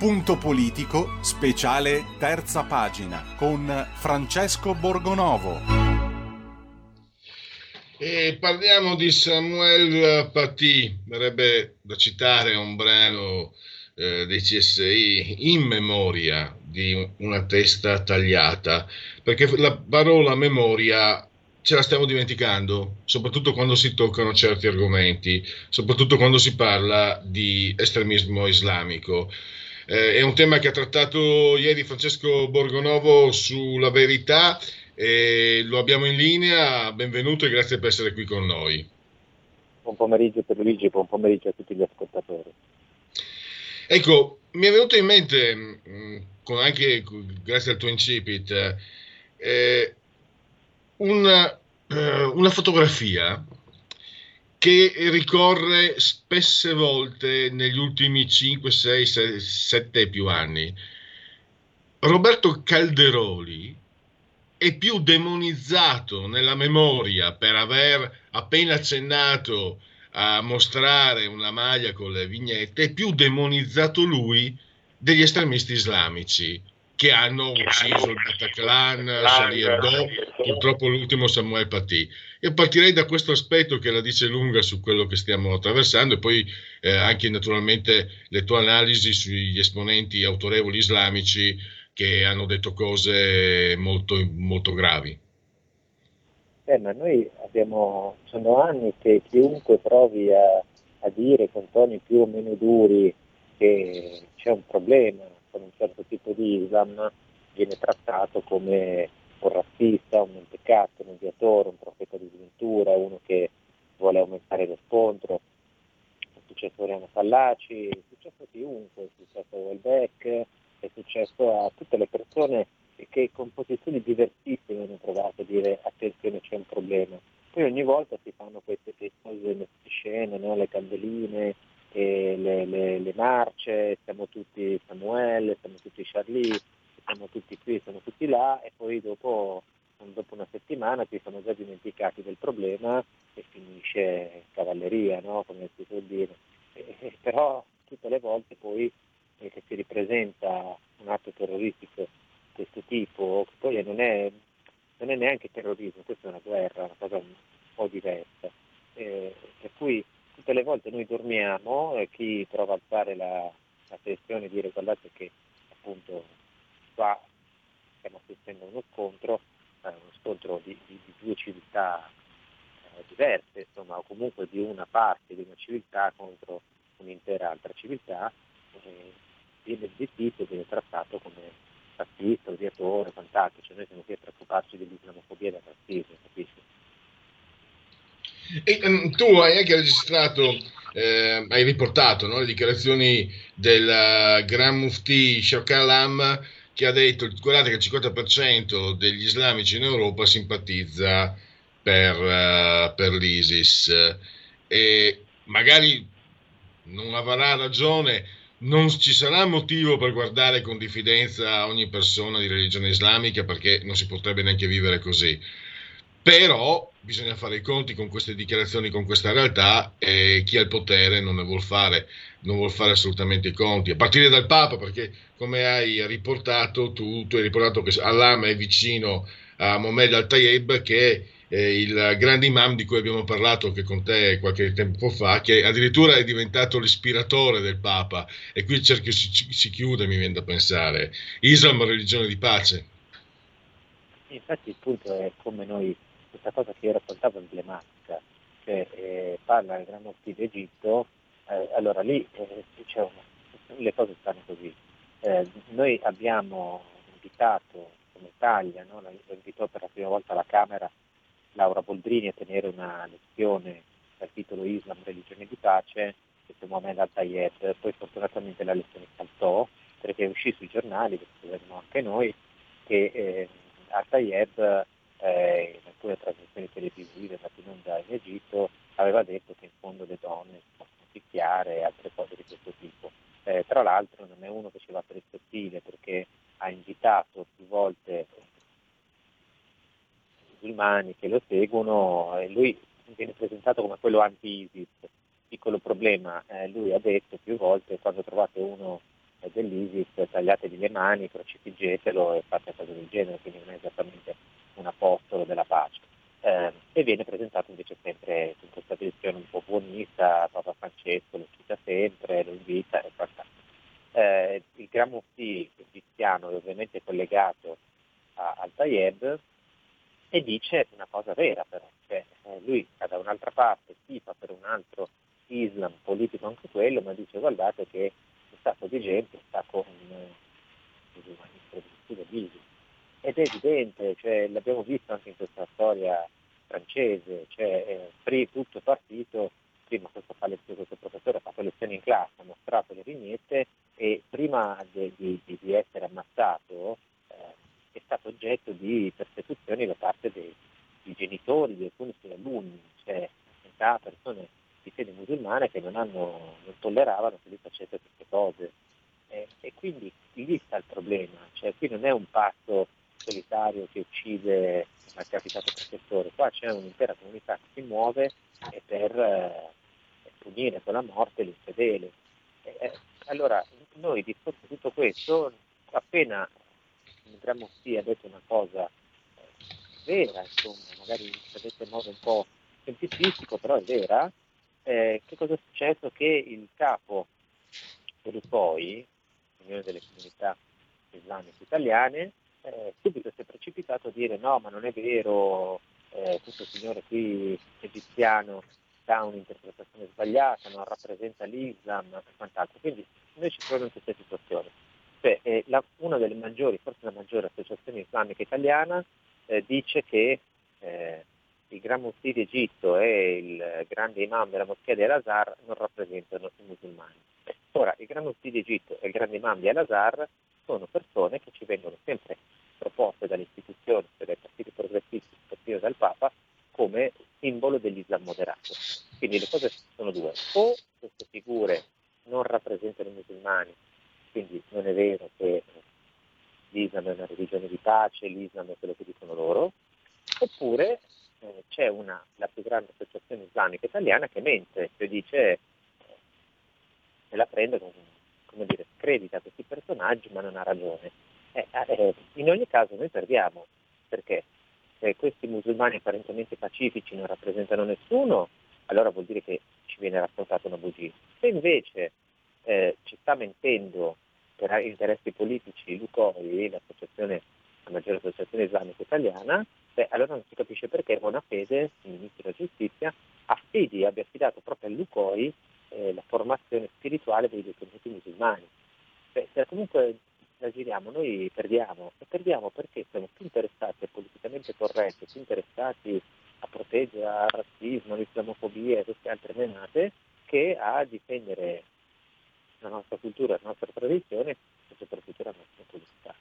Punto politico, speciale terza pagina, con Francesco Borgonovo. E parliamo di Samuel Paty, verrebbe da citare un brano eh, dei CSI in memoria di una testa tagliata, perché la parola memoria ce la stiamo dimenticando, soprattutto quando si toccano certi argomenti, soprattutto quando si parla di estremismo islamico. Eh, è un tema che ha trattato ieri Francesco Borgonovo sulla verità. Eh, lo abbiamo in linea. Benvenuto e grazie per essere qui con noi. Buon pomeriggio per Luigi e buon pomeriggio a tutti gli ascoltatori. Ecco, mi è venuto in mente, mh, con anche grazie al tuo incipit, eh, una, eh, una fotografia che ricorre spesse volte negli ultimi 5, 6, 6 7 più anni. Roberto Calderoli è più demonizzato nella memoria per aver appena accennato a mostrare una maglia con le vignette, è più demonizzato lui degli estremisti islamici che hanno ucciso il Bataclan, Charlie Hebdo, purtroppo l'ultimo Samuel Paty. Io partirei da questo aspetto che la dice lunga su quello che stiamo attraversando e poi eh, anche naturalmente le tue analisi sugli esponenti autorevoli islamici che hanno detto cose molto, molto gravi. Eh, ma noi abbiamo, sono anni che chiunque provi a, a dire con toni più o meno duri che c'è un problema con un certo tipo di Islam viene trattato come un razzista, un mentecato, un odiatore, un profeta di sventura, uno che vuole aumentare lo scontro. È successo a Oriana Fallaci, è successo a chiunque, è successo a Welbeck, è successo a tutte le persone che con posizioni diversissime hanno provato a dire attenzione c'è un problema. Poi ogni volta si fanno queste, queste scene, no? le candeline, le, le, le, marce, siamo tutti Samuele, siamo tutti Charlie, siamo tutti qui, siamo tutti là e poi dopo, dopo una settimana ci siamo già dimenticati del problema e finisce cavalleria, no? come si può dire. E, e, però tutte le volte poi eh, che si ripresenta un atto terroristico di questo tipo, che poi non è, non è neanche terrorismo, questa è una guerra, una cosa un po' diversa. Eh, per cui tutte le volte noi dormiamo e chi prova a alzare la, la tensione e dire guardate che appunto qua stiamo assistendo a uno scontro, eh, uno scontro di, di, di due civiltà eh, diverse, insomma, o comunque di una parte di una civiltà contro un'intera altra civiltà, eh, viene zittito viene trattato come razzista, odiatore, quant'altro, cioè noi siamo qui a preoccuparci dell'islamofobia e del razzismo, capisci? E, um, tu hai anche registrato, eh, hai riportato no, le dichiarazioni del uh, Gran Mufti Shakalam che ha detto guardate che il 50% degli islamici in Europa simpatizza per, uh, per l'ISIS e magari non avrà ragione, non ci sarà motivo per guardare con diffidenza ogni persona di religione islamica perché non si potrebbe neanche vivere così. Però bisogna fare i conti con queste dichiarazioni, con questa realtà e chi ha il potere non ne vuol fare, non vuol fare assolutamente i conti, a partire dal Papa perché come hai riportato tu, tu hai riportato che Allah è vicino a Mohammed al-Tayeb che è eh, il grande imam di cui abbiamo parlato anche con te qualche tempo fa, che addirittura è diventato l'ispiratore del Papa e qui il cerchio si, si chiude, mi viene da pensare. Islam, religione di pace. Infatti il punto è come noi questa cosa che io raccontavo emblematica, cioè eh, parla il Gran Mufti d'Egitto, eh, allora lì eh, una, le cose stanno così. Eh, noi abbiamo invitato come Italia, no? lo invitò per la prima volta alla Camera Laura Boldrini a tenere una lezione dal titolo Islam, religione di pace, si Mohamed Al-Tayeb, poi fortunatamente la lezione saltò perché uscì sui giornali, che vedremo anche noi, che eh, Al-Tayeb eh, in alcune trasmissioni televisive andate in onda in Egitto, aveva detto che in fondo le donne possono picchiare e altre cose di questo tipo. Eh, tra l'altro non è uno che ci va per il sottile perché ha invitato più volte i musulmani che lo seguono e lui viene presentato come quello anti-ISIS. Piccolo problema, eh, lui ha detto più volte quando trovate uno dell'ISIS tagliategli le mani, crocifiggetelo e fate cose del genere, quindi non è esattamente un apostolo della pace. Eh, e viene presentato invece sempre con questa visione un po' buonista, Papa Francesco lo cita sempre, lo invita e quant'altro. Eh, il Gran Mufti egiziano è ovviamente collegato a, al Tayeb e dice una cosa vera però, cioè eh, lui da un'altra parte, tifa per un altro Islam politico anche quello, ma dice guardate che in sacco di gente sta con eh, il viso. Ed è evidente, cioè, l'abbiamo visto anche in questa storia francese, cioè, eh, tutto partito, prima questo, questo professore ha fatto lezioni in classe, ha mostrato le vignette e prima di, di, di essere ammazzato eh, è stato oggetto di persecuzioni da parte dei, dei genitori di alcuni suoi alunni, cioè da persone di fede musulmana che non, hanno, non tolleravano che lui facesse queste cose. Eh, e quindi lì sta il problema, cioè qui non è un patto solitario che uccide, è capitato professore, qua c'è un'intera comunità che si muove per eh, punire con la morte l'infedele. Eh, allora noi di fronte a tutto questo, appena Gramosci ha detto una cosa eh, vera, insomma, magari detto in modo un po' semplicistico, però è vera, eh, che cosa è successo? Che il capo Perupoi, Unione delle Comunità Islamiche Italiane, eh, subito si è precipitato a dire no, ma non è vero, eh, questo signore qui egiziano ha un'interpretazione sbagliata, non rappresenta l'Islam e quant'altro. Quindi noi ci troviamo in questa situazione. Cioè, eh, la, una delle maggiori, forse la maggiore associazione islamica italiana eh, dice che eh, il Gran Mufti d'Egitto e il grande imam della moschea di Al-Azhar non rappresentano i musulmani. Ora, il Gran Mufti d'Egitto e il grande imam di Al-Azhar sono persone che ci vengono sempre proposte dalle istituzioni, cioè dai partiti progressisti, persino dal Papa, come simbolo dell'Islam moderato. Quindi le cose sono due. O queste figure non rappresentano i musulmani, quindi non è vero che l'Islam è una religione di pace, l'Islam è quello che dicono loro, oppure eh, c'è una, la più grande associazione islamica italiana che mente, cioè dice eh, se la prende con, come dire, credita questi personaggi ma non ha ragione. Eh, eh, in ogni caso noi perdiamo, perché se questi musulmani apparentemente pacifici non rappresentano nessuno, allora vuol dire che ci viene raccontata una bugia. Se invece eh, ci sta mentendo per interessi politici Lucoi, l'associazione, la maggiore associazione islamica italiana, beh, allora non si capisce perché Bonafede, il ministro della giustizia, affidi, abbia affidato proprio a Lucoi eh, la formazione spirituale dei detenuti musulmani. Beh, se comunque la giriamo noi perdiamo e perdiamo perché siamo più interessati a politicamente corretti, più interessati a proteggere il razzismo, l'islamofobia e queste altre menate che a difendere la nostra cultura, la nostra tradizione e soprattutto la nostra politica.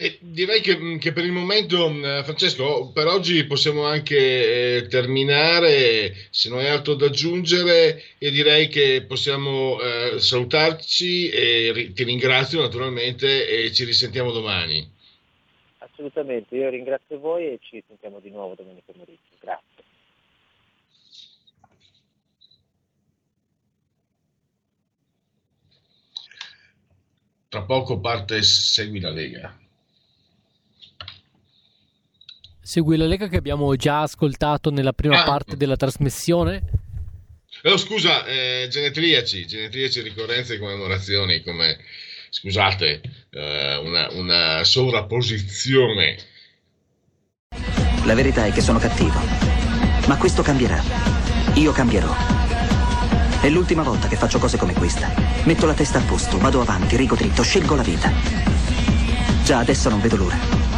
E direi che, che, per il momento, mm, Francesco, per oggi possiamo anche eh, terminare, se non hai altro da aggiungere, e direi che possiamo eh, salutarci e ri- ti ringrazio naturalmente e ci risentiamo domani. Assolutamente, io ringrazio voi e ci sentiamo di nuovo domani pomeriggio. Grazie. Tra poco parte Segui la Lega. Segui la Lega che abbiamo già ascoltato nella prima ah. parte della trasmissione. Oh, scusa, eh, genetriaci, genetriaci, ricorrenze e commemorazioni, come, scusate, eh, una, una sovrapposizione. La verità è che sono cattivo, ma questo cambierà. Io cambierò. È l'ultima volta che faccio cose come questa. Metto la testa a posto, vado avanti, rigo dritto, scelgo la vita. Già adesso non vedo l'ora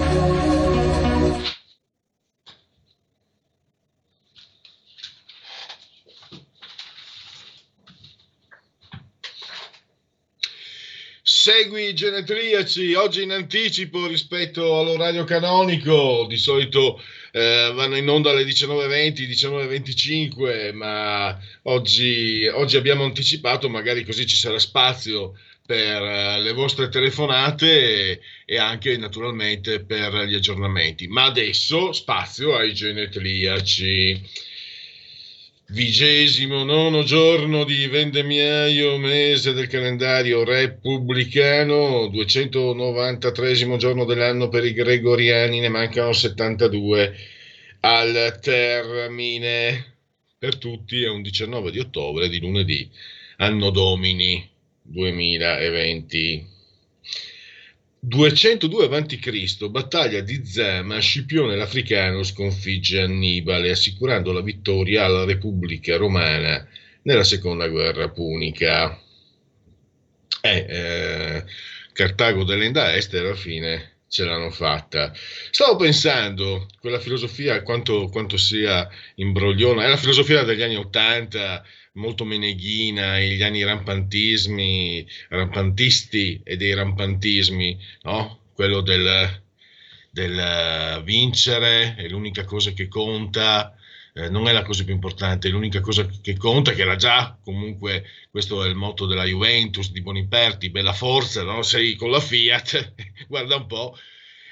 Segui Genetriaci, oggi in anticipo rispetto all'orario canonico, di solito eh, vanno in onda alle 19.20, 19.25, ma oggi, oggi, abbiamo anticipato, magari così ci sarà spazio per eh, le vostre telefonate e, e, anche naturalmente per gli aggiornamenti. Ma adesso spazio ai genetriaci. Vigesimo nono giorno di vendemmiaio, mese del calendario repubblicano, 293 giorno dell'anno per i gregoriani, ne mancano 72 al termine. Per tutti è un 19 di ottobre di lunedì, anno domini 2020. 202 a.C., battaglia di Zama, Scipione l'Africano sconfigge Annibale, assicurando la vittoria alla Repubblica Romana nella seconda guerra punica. Eh, eh, Cartago dell'Enda Est alla fine ce l'hanno fatta. Stavo pensando, quella filosofia quanto, quanto sia imbrogliona, è la filosofia degli anni Ottanta, molto meneghina, gli anni rampantismi, rampantisti e dei rampantismi, no? quello del, del vincere è l'unica cosa che conta, eh, non è la cosa più importante, l'unica cosa che conta, che era già comunque, questo è il motto della Juventus, di Boniperti, bella forza, no? sei con la Fiat, [LAUGHS] guarda un po',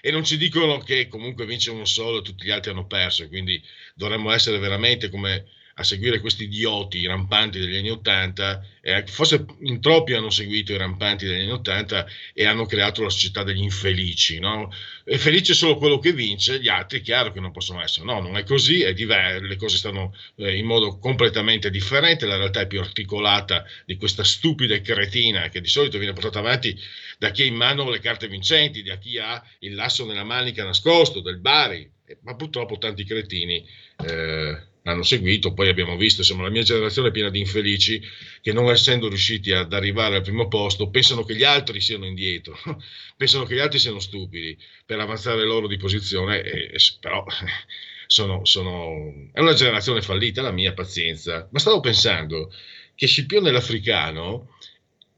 e non ci dicono che comunque vince uno solo e tutti gli altri hanno perso, quindi dovremmo essere veramente come a seguire questi idioti rampanti degli anni Ottanta, eh, forse in troppi hanno seguito i rampanti degli anni Ottanta e hanno creato la società degli infelici. No? È felice solo quello che vince, gli altri chiaro che non possono essere. No, non è così, è diver- le cose stanno eh, in modo completamente differente, la realtà è più articolata di questa stupida cretina che di solito viene portata avanti da chi ha in mano le carte vincenti, da chi ha il lasso nella manica nascosto, del Bari, ma purtroppo tanti cretini. Eh, hanno seguito, poi abbiamo visto, insomma, la mia generazione è piena di infelici che non essendo riusciti ad arrivare al primo posto pensano che gli altri siano indietro, [LAUGHS] pensano che gli altri siano stupidi per avanzare loro di posizione, e, però [LAUGHS] sono, sono, è una generazione fallita, la mia pazienza. Ma stavo pensando che Scipione l'Africano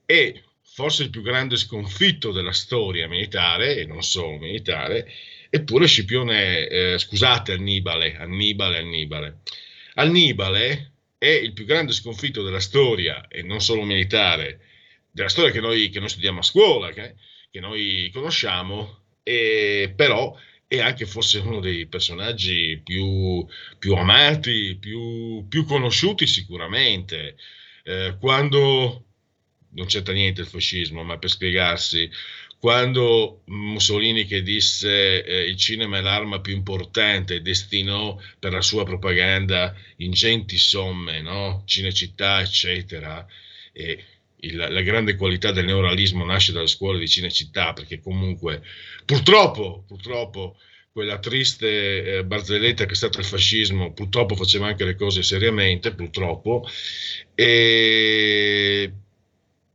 è forse il più grande sconfitto della storia militare, e non solo militare, Eppure Scipione, eh, scusate Annibale, Annibale, Annibale. Annibale è il più grande sconfitto della storia, e non solo militare, della storia che noi, che noi studiamo a scuola, che, che noi conosciamo, e, però è anche forse uno dei personaggi più, più amati, più, più, conosciuti sicuramente. Eh, quando non c'entra niente il fascismo, ma per spiegarsi, quando Mussolini che disse eh, il cinema è l'arma più importante destinò per la sua propaganda ingenti somme, no? Cinecittà, eccetera, e il, la grande qualità del neuralismo nasce dalle scuole di Cinecittà, perché comunque purtroppo, purtroppo quella triste eh, barzelletta che è stata il fascismo, purtroppo faceva anche le cose seriamente, purtroppo, e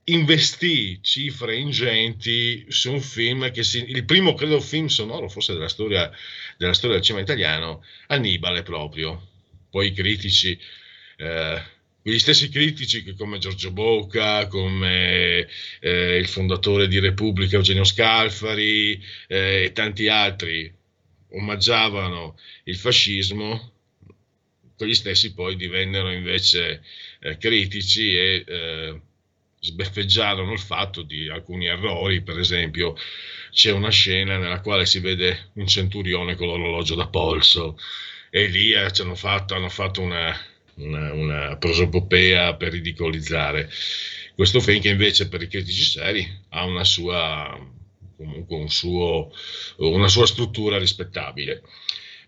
investì cifre ingenti su un film che si, il primo credo film sonoro forse della storia, della storia del cinema italiano Annibale proprio. Poi i critici eh, quegli stessi critici che come Giorgio Bocca come eh, il fondatore di Repubblica Eugenio Scalfari eh, e tanti altri omaggiavano il fascismo quegli stessi poi divennero invece eh, critici e eh, sbeffeggiarono il fatto di alcuni errori, per esempio c'è una scena nella quale si vede un centurione con l'orologio da polso e lì eh, hanno fatto, hanno fatto una, una, una prosopopea per ridicolizzare questo film che invece per i critici seri ha una sua, un suo, una sua struttura rispettabile.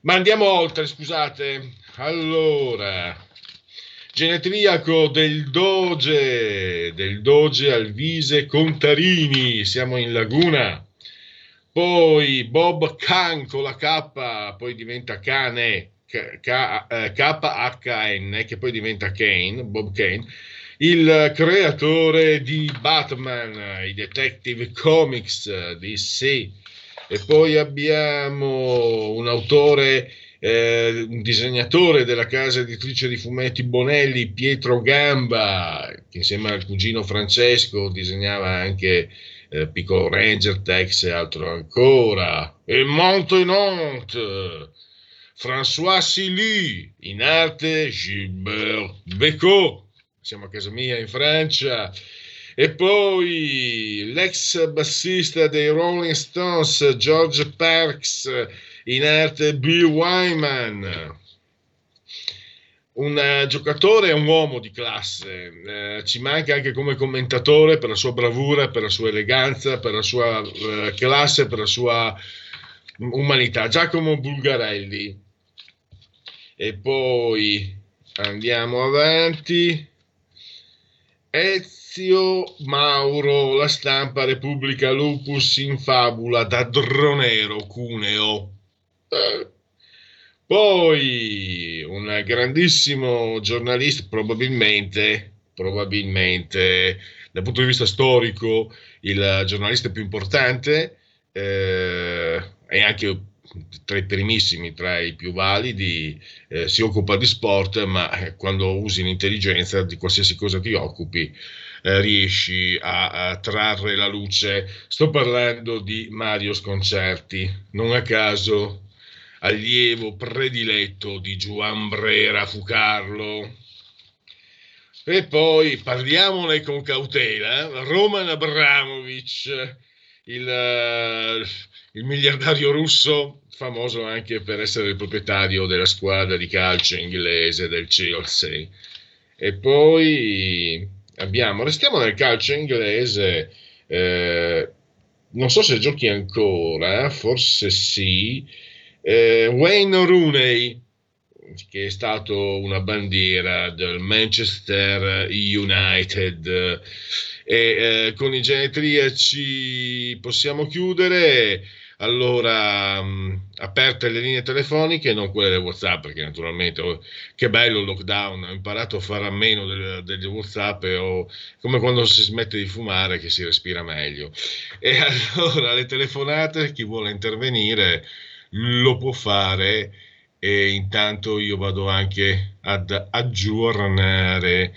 Ma andiamo oltre, scusate. Allora, genetriaco del Doge, del Doge Alvise Contarini, siamo in Laguna. Poi Bob Khan con la K, poi diventa Cane, K-H-N, eh, che poi diventa Kane, Bob Kane, il creatore di Batman, i Detective Comics DC. E poi abbiamo un autore eh, un disegnatore della casa editrice di fumetti Bonelli, Pietro Gamba, che insieme al cugino Francesco disegnava anche eh, Piccolo Ranger, Tex e altro ancora. E Montenant, François Silly, in arte Gilbert Becot, siamo a casa mia in Francia. E poi l'ex bassista dei Rolling Stones, George Parks, in arte Bill Wyman. un uh, giocatore è un uomo di classe, eh, ci manca anche come commentatore per la sua bravura, per la sua eleganza, per la sua uh, classe, per la sua umanità. Giacomo Bulgarelli. E poi andiamo avanti. Ezio Mauro, la stampa Repubblica Lupus in fabula da Dronero Cuneo. Eh poi un grandissimo giornalista, probabilmente, probabilmente dal punto di vista storico, il giornalista più importante eh, e anche tra i primissimi, tra i più validi, eh, si occupa di sport, ma quando usi l'intelligenza di qualsiasi cosa ti occupi, eh, riesci a, a, trarre la luce. Sto parlando di Mario Sconcerti, non a caso allievo prediletto di Juan Brera Fucarlo. E poi parliamone con cautela, Roman Abramovic, il, il miliardario russo, famoso anche per essere il proprietario della squadra di calcio inglese del Chelsea. E poi abbiamo, restiamo nel calcio inglese, eh, non so se giochi ancora, forse sì, eh, Wayne Rooney, che è stato una bandiera del Manchester United. E eh, con i genetriaci possiamo chiudere. Allora, mh, aperte le linee telefoniche, non quelle del WhatsApp, perché naturalmente oh, che bello il lockdown, ho imparato a fare a meno del, degli WhatsApp, o, come quando si smette di fumare che si respira meglio. E [LAUGHS] allora le telefonate, chi vuole intervenire lo può fare e intanto io vado anche ad aggiornare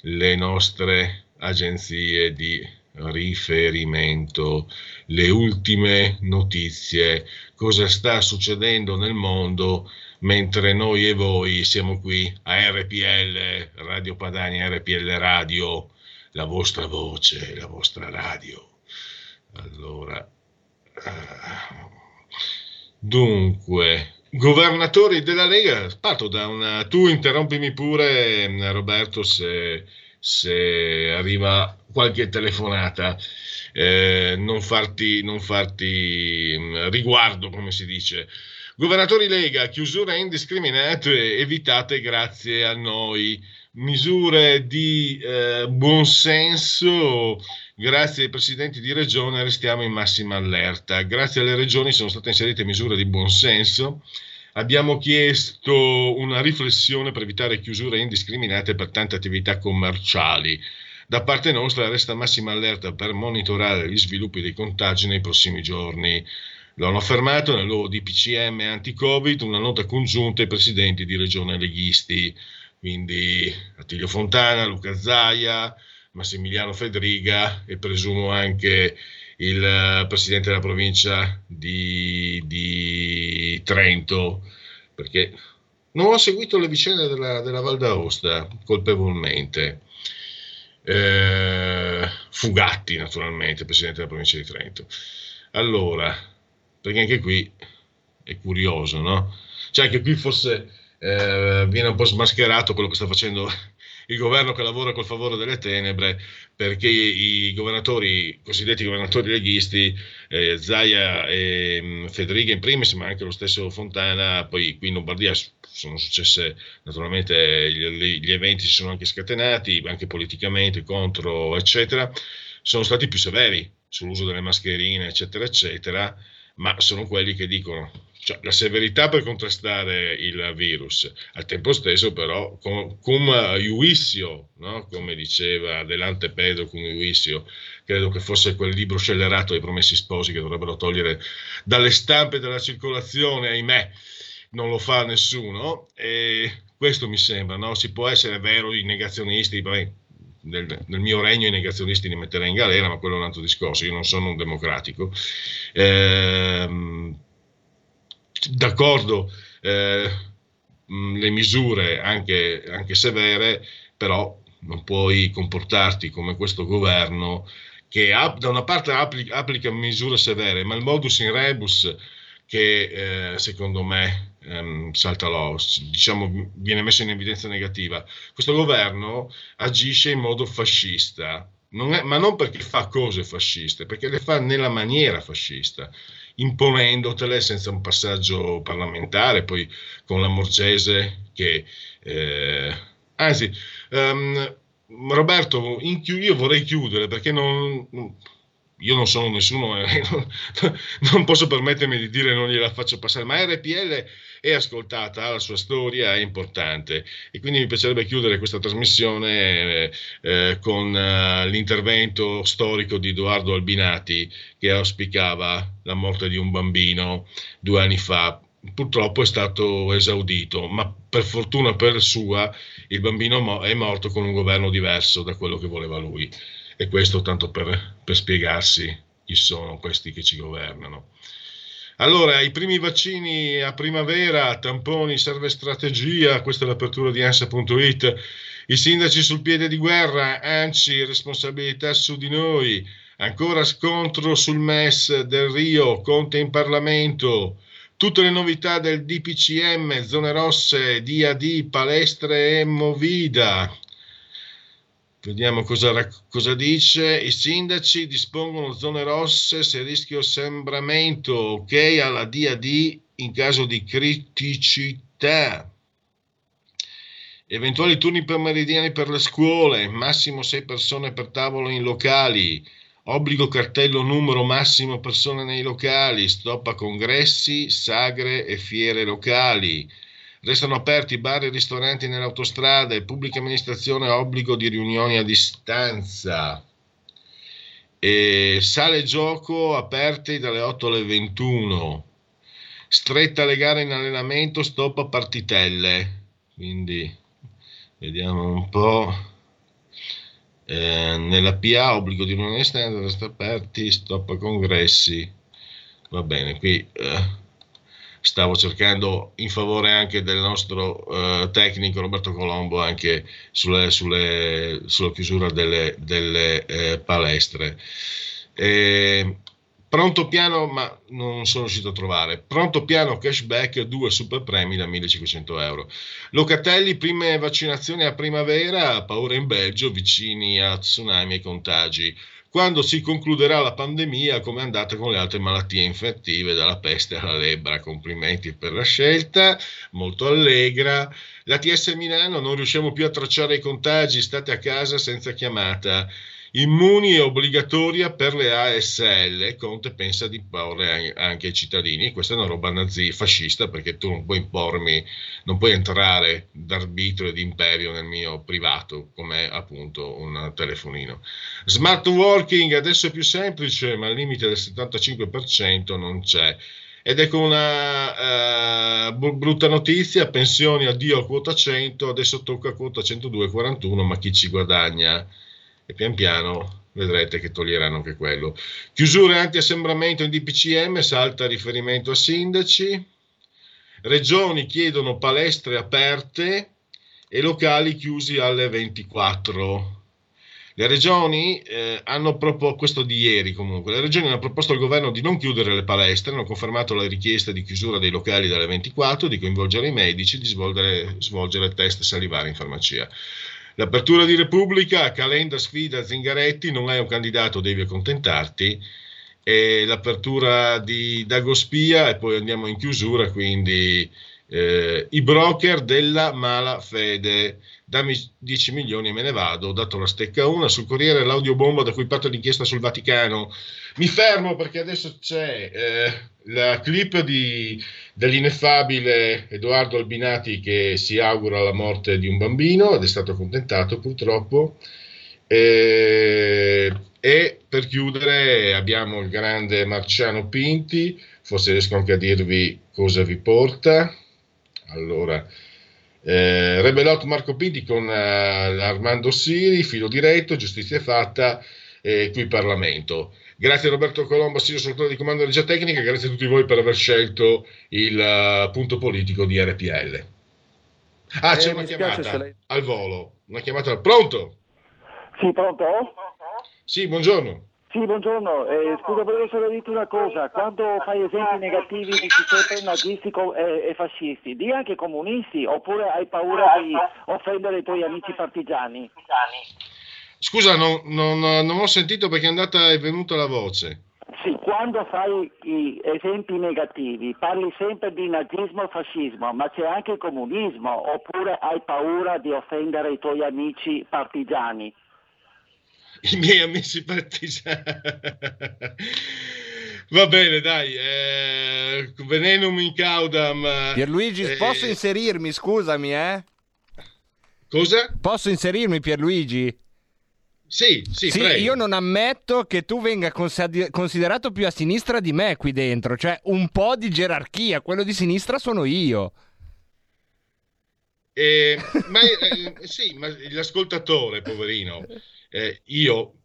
le nostre agenzie di riferimento, le ultime notizie, cosa sta succedendo nel mondo mentre noi e voi siamo qui a RPL, Radio Padania, RPL Radio, la vostra voce, la vostra radio. Allora, uh, Dunque, governatori della Lega, parto da una... Tu interrompimi pure, Roberto, se, se arriva qualche telefonata. Eh, non, farti, non farti mm, riguardo, come si dice. Governatori Lega, chiusure indiscriminate evitate grazie a noi. Misure di eh, buonsenso Grazie ai presidenti di regione restiamo in massima allerta. Grazie alle regioni sono state inserite misure di buonsenso. Abbiamo chiesto una riflessione per evitare chiusure indiscriminate per tante attività commerciali. Da parte nostra resta massima allerta per monitorare gli sviluppi dei contagi nei prossimi giorni. Lo hanno affermato nel loro DPCM anti-Covid, una nota congiunta ai presidenti di regione leghisti, quindi Attilio Fontana, Luca Zaia, Massimiliano Fedriga e presumo anche il eh, presidente della provincia di, di Trento, perché non ho seguito le vicende della, della Val d'Aosta colpevolmente. Eh, Fugatti, naturalmente, presidente della provincia di Trento. Allora, perché anche qui è curioso, no? Cioè, anche qui forse eh, viene un po' smascherato quello che sta facendo il governo che lavora col favore delle tenebre, perché i governatori, cosiddetti governatori leghisti, eh, Zaia e mm, Federica in primis, ma anche lo stesso Fontana, poi qui in Lombardia sono successe naturalmente gli, gli eventi si sono anche scatenati, anche politicamente, contro, eccetera, sono stati più severi sull'uso delle mascherine, eccetera, eccetera, ma sono quelli che dicono cioè, la severità per contrastare il virus, al tempo stesso però cum iuissio, no? come diceva Delante Pedro cum iuissio, credo che fosse quel libro scellerato ai promessi sposi che dovrebbero togliere dalle stampe della circolazione, ahimè, non lo fa nessuno e questo mi sembra, no? si può essere vero i negazionisti, beh, nel, nel, mio regno i negazionisti li metterei in galera, ma quello è un altro discorso, io non sono un democratico. Ehm, d'accordo eh, le misure anche, anche, severe, però non puoi comportarti come questo governo che da una parte applica, applica, misure severe, ma il modus in rebus che eh, secondo me ehm, salta l'os, diciamo, viene messo in evidenza negativa. Questo governo agisce in modo fascista, non è, ma non perché fa cose fasciste, perché le fa nella maniera fascista, imponendotele senza un passaggio parlamentare, poi con la Morgese che... Eh, anzi, um, Roberto, io vorrei chiudere perché non, io non sono nessuno, [LAUGHS] non posso permettermi di dire non gliela faccio passare, ma RPL è ascoltata, la sua storia, è importante e quindi mi piacerebbe chiudere questa trasmissione eh, eh, con eh, l'intervento storico di Edoardo Albinati che auspicava la morte di un bambino due anni fa. Purtroppo è stato esaudito, ma per fortuna per sua il bambino è morto con un governo diverso da quello che voleva lui. E questo tanto per, per spiegarsi chi sono questi che ci governano. Allora, i primi vaccini a primavera, tamponi, serve strategia, questa è l'apertura di ansa.it. I sindaci sul piede di guerra, ANCI, responsabilità su di noi. Ancora scontro sul MES del Rio, Conte in Parlamento. Tutte le novità del DPCM, zone rosse, DAD, palestre e Movida. Vediamo cosa, cosa, dice. I sindaci dispongono zone rosse se rischio assembramento, ok alla DAD in caso di criticità. Eventuali turni pomeridiani per le scuole, massimo 6 persone per tavolo in locali, obbligo cartello numero massimo persone nei locali, stop a congressi, sagre e fiere locali Restano aperti bar e ristoranti nelle autostrade, pubblica amministrazione obbligo di riunioni a distanza. E sale gioco aperti dalle 8 alle 21. Stretta le gare in allenamento, stop a partitelle. Quindi vediamo un po'. Eh, nella PA obbligo di riunioni a distanza, resta aperti, stop a congressi. Va bene, qui. Eh stavo cercando in favore anche del nostro uh, tecnico Roberto Colombo anche sulle, sulle, sulla chiusura delle, delle eh, palestre. E, pronto piano, ma non sono riuscito a trovare. Pronto piano cashback, due super premi da 1500 euro. Locatelli, prime vaccinazioni a primavera, paura in Belgio, vicini a tsunami e contagi quando si concluderà la pandemia, come è andata con le altre malattie infettive, dalla peste alla lebbra. Complimenti per la scelta, molto allegra. La TS Milano non riusciamo più a tracciare i contagi, state a casa senza chiamata. Immuni e obbligatoria per le ASL, Conte pensa di imporre anche ai cittadini. Questa è una roba nazi fascista perché tu non puoi impormi, non puoi entrare d'arbitro e di imperio nel mio privato, come appunto un telefonino. Smart working adesso è più semplice, ma il limite del 75% non c'è. Ed con una uh, brutta notizia, pensioni addio a quota 100, adesso tocca a quota 102,41, ma chi ci guadagna? E pian piano vedrete che toglieranno anche quello. Chiusure anti-assembramento in DPCM, salta riferimento a sindaci. Regioni chiedono palestre aperte e locali chiusi alle 24. Le regioni eh, hanno proposto, questo di ieri comunque, le regioni hanno proposto al governo di non chiudere le palestre, hanno confermato la richiesta di chiusura dei locali dalle 24, di coinvolgere i medici, di svolgere, svolgere test salivari in farmacia. L'apertura di Repubblica, Calenda sfida Zingaretti, non hai un candidato, devi accontentarti. E l'apertura di Dagospia e poi andiamo in chiusura, quindi eh, i broker della mala fede. Dammi 10 milioni e me ne vado. Ho dato la stecca una sul Corriere, l'audiobomba da cui parte l'inchiesta sul Vaticano. Mi fermo perché adesso c'è eh, la clip di, dell'ineffabile Edoardo Albinati che si augura la morte di un bambino ed è stato accontentato purtroppo. E, e per chiudere abbiamo il grande Marciano Pinti, forse riesco anche a dirvi cosa vi porta. Allora, eh, Rebelot Marco Pinti con eh, Armando Siri, filo diretto, giustizia fatta, eh, qui Parlamento. Grazie a Roberto Colombo, assessore soltanto di comando regia tecnica, grazie a tutti voi per aver scelto il uh, punto politico di RPL. Ah, c'è una chiamata lei... al volo, una chiamata al... Pronto? Sì, pronto? Sì, buongiorno. Sì, buongiorno. Eh, scusa, volevo solo dirti una cosa. Quando fai esempi negativi dici sempre nazisti co- e, e fascisti, di anche comunisti, oppure hai paura di offendere i tuoi amici partigiani? Scusa, non, non- non ho sentito perché è andata è venuta la voce. Sì, quando fai i esempi negativi parli sempre di nazismo e fascismo, ma c'è anche il comunismo, oppure hai paura di offendere i tuoi amici partigiani? I miei amici partigiani. Va bene, dai. Eh, venenum in caudam. Pierluigi, eh, posso inserirmi, scusami, eh? Cosa? Posso inserirmi, Pierluigi? Sì, sì, Sì, io non ammetto che tu venga considerato più a sinistra di me qui dentro, cioè un po' di gerarchia, quello di sinistra sono io. Eh, ma eh, sì, ma l'ascoltatore, poverino, eh, io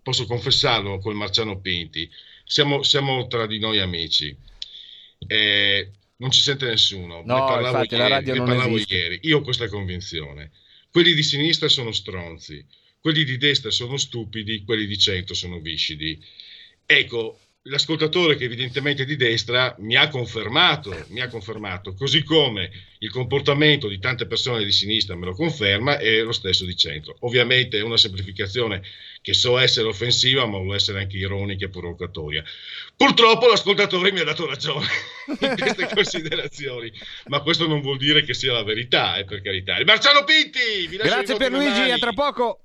posso confessarlo col Marciano Pinti, siamo, siamo tra di noi amici. Eh, non ci sente nessuno. No, ne parlavo, infatti, la ieri, radio ne non parlavo ieri. Io ho questa convinzione. Quelli di sinistra sono stronzi, quelli di destra sono stupidi, quelli di centro sono viscidi. Ecco, l'ascoltatore che evidentemente è di destra mi ha confermato, mi ha confermato, così come il comportamento di tante persone di sinistra me lo conferma e lo stesso di centro. Ovviamente è una semplificazione che so essere offensiva, ma vuole essere anche ironica e provocatoria. Purtroppo l'ascoltatore mi ha dato ragione [LAUGHS] in queste [LAUGHS] considerazioni, ma questo non vuol dire che sia la verità, eh, per carità. Il Marciano lascio Grazie i voti Pierluigi, manuali. a tra poco.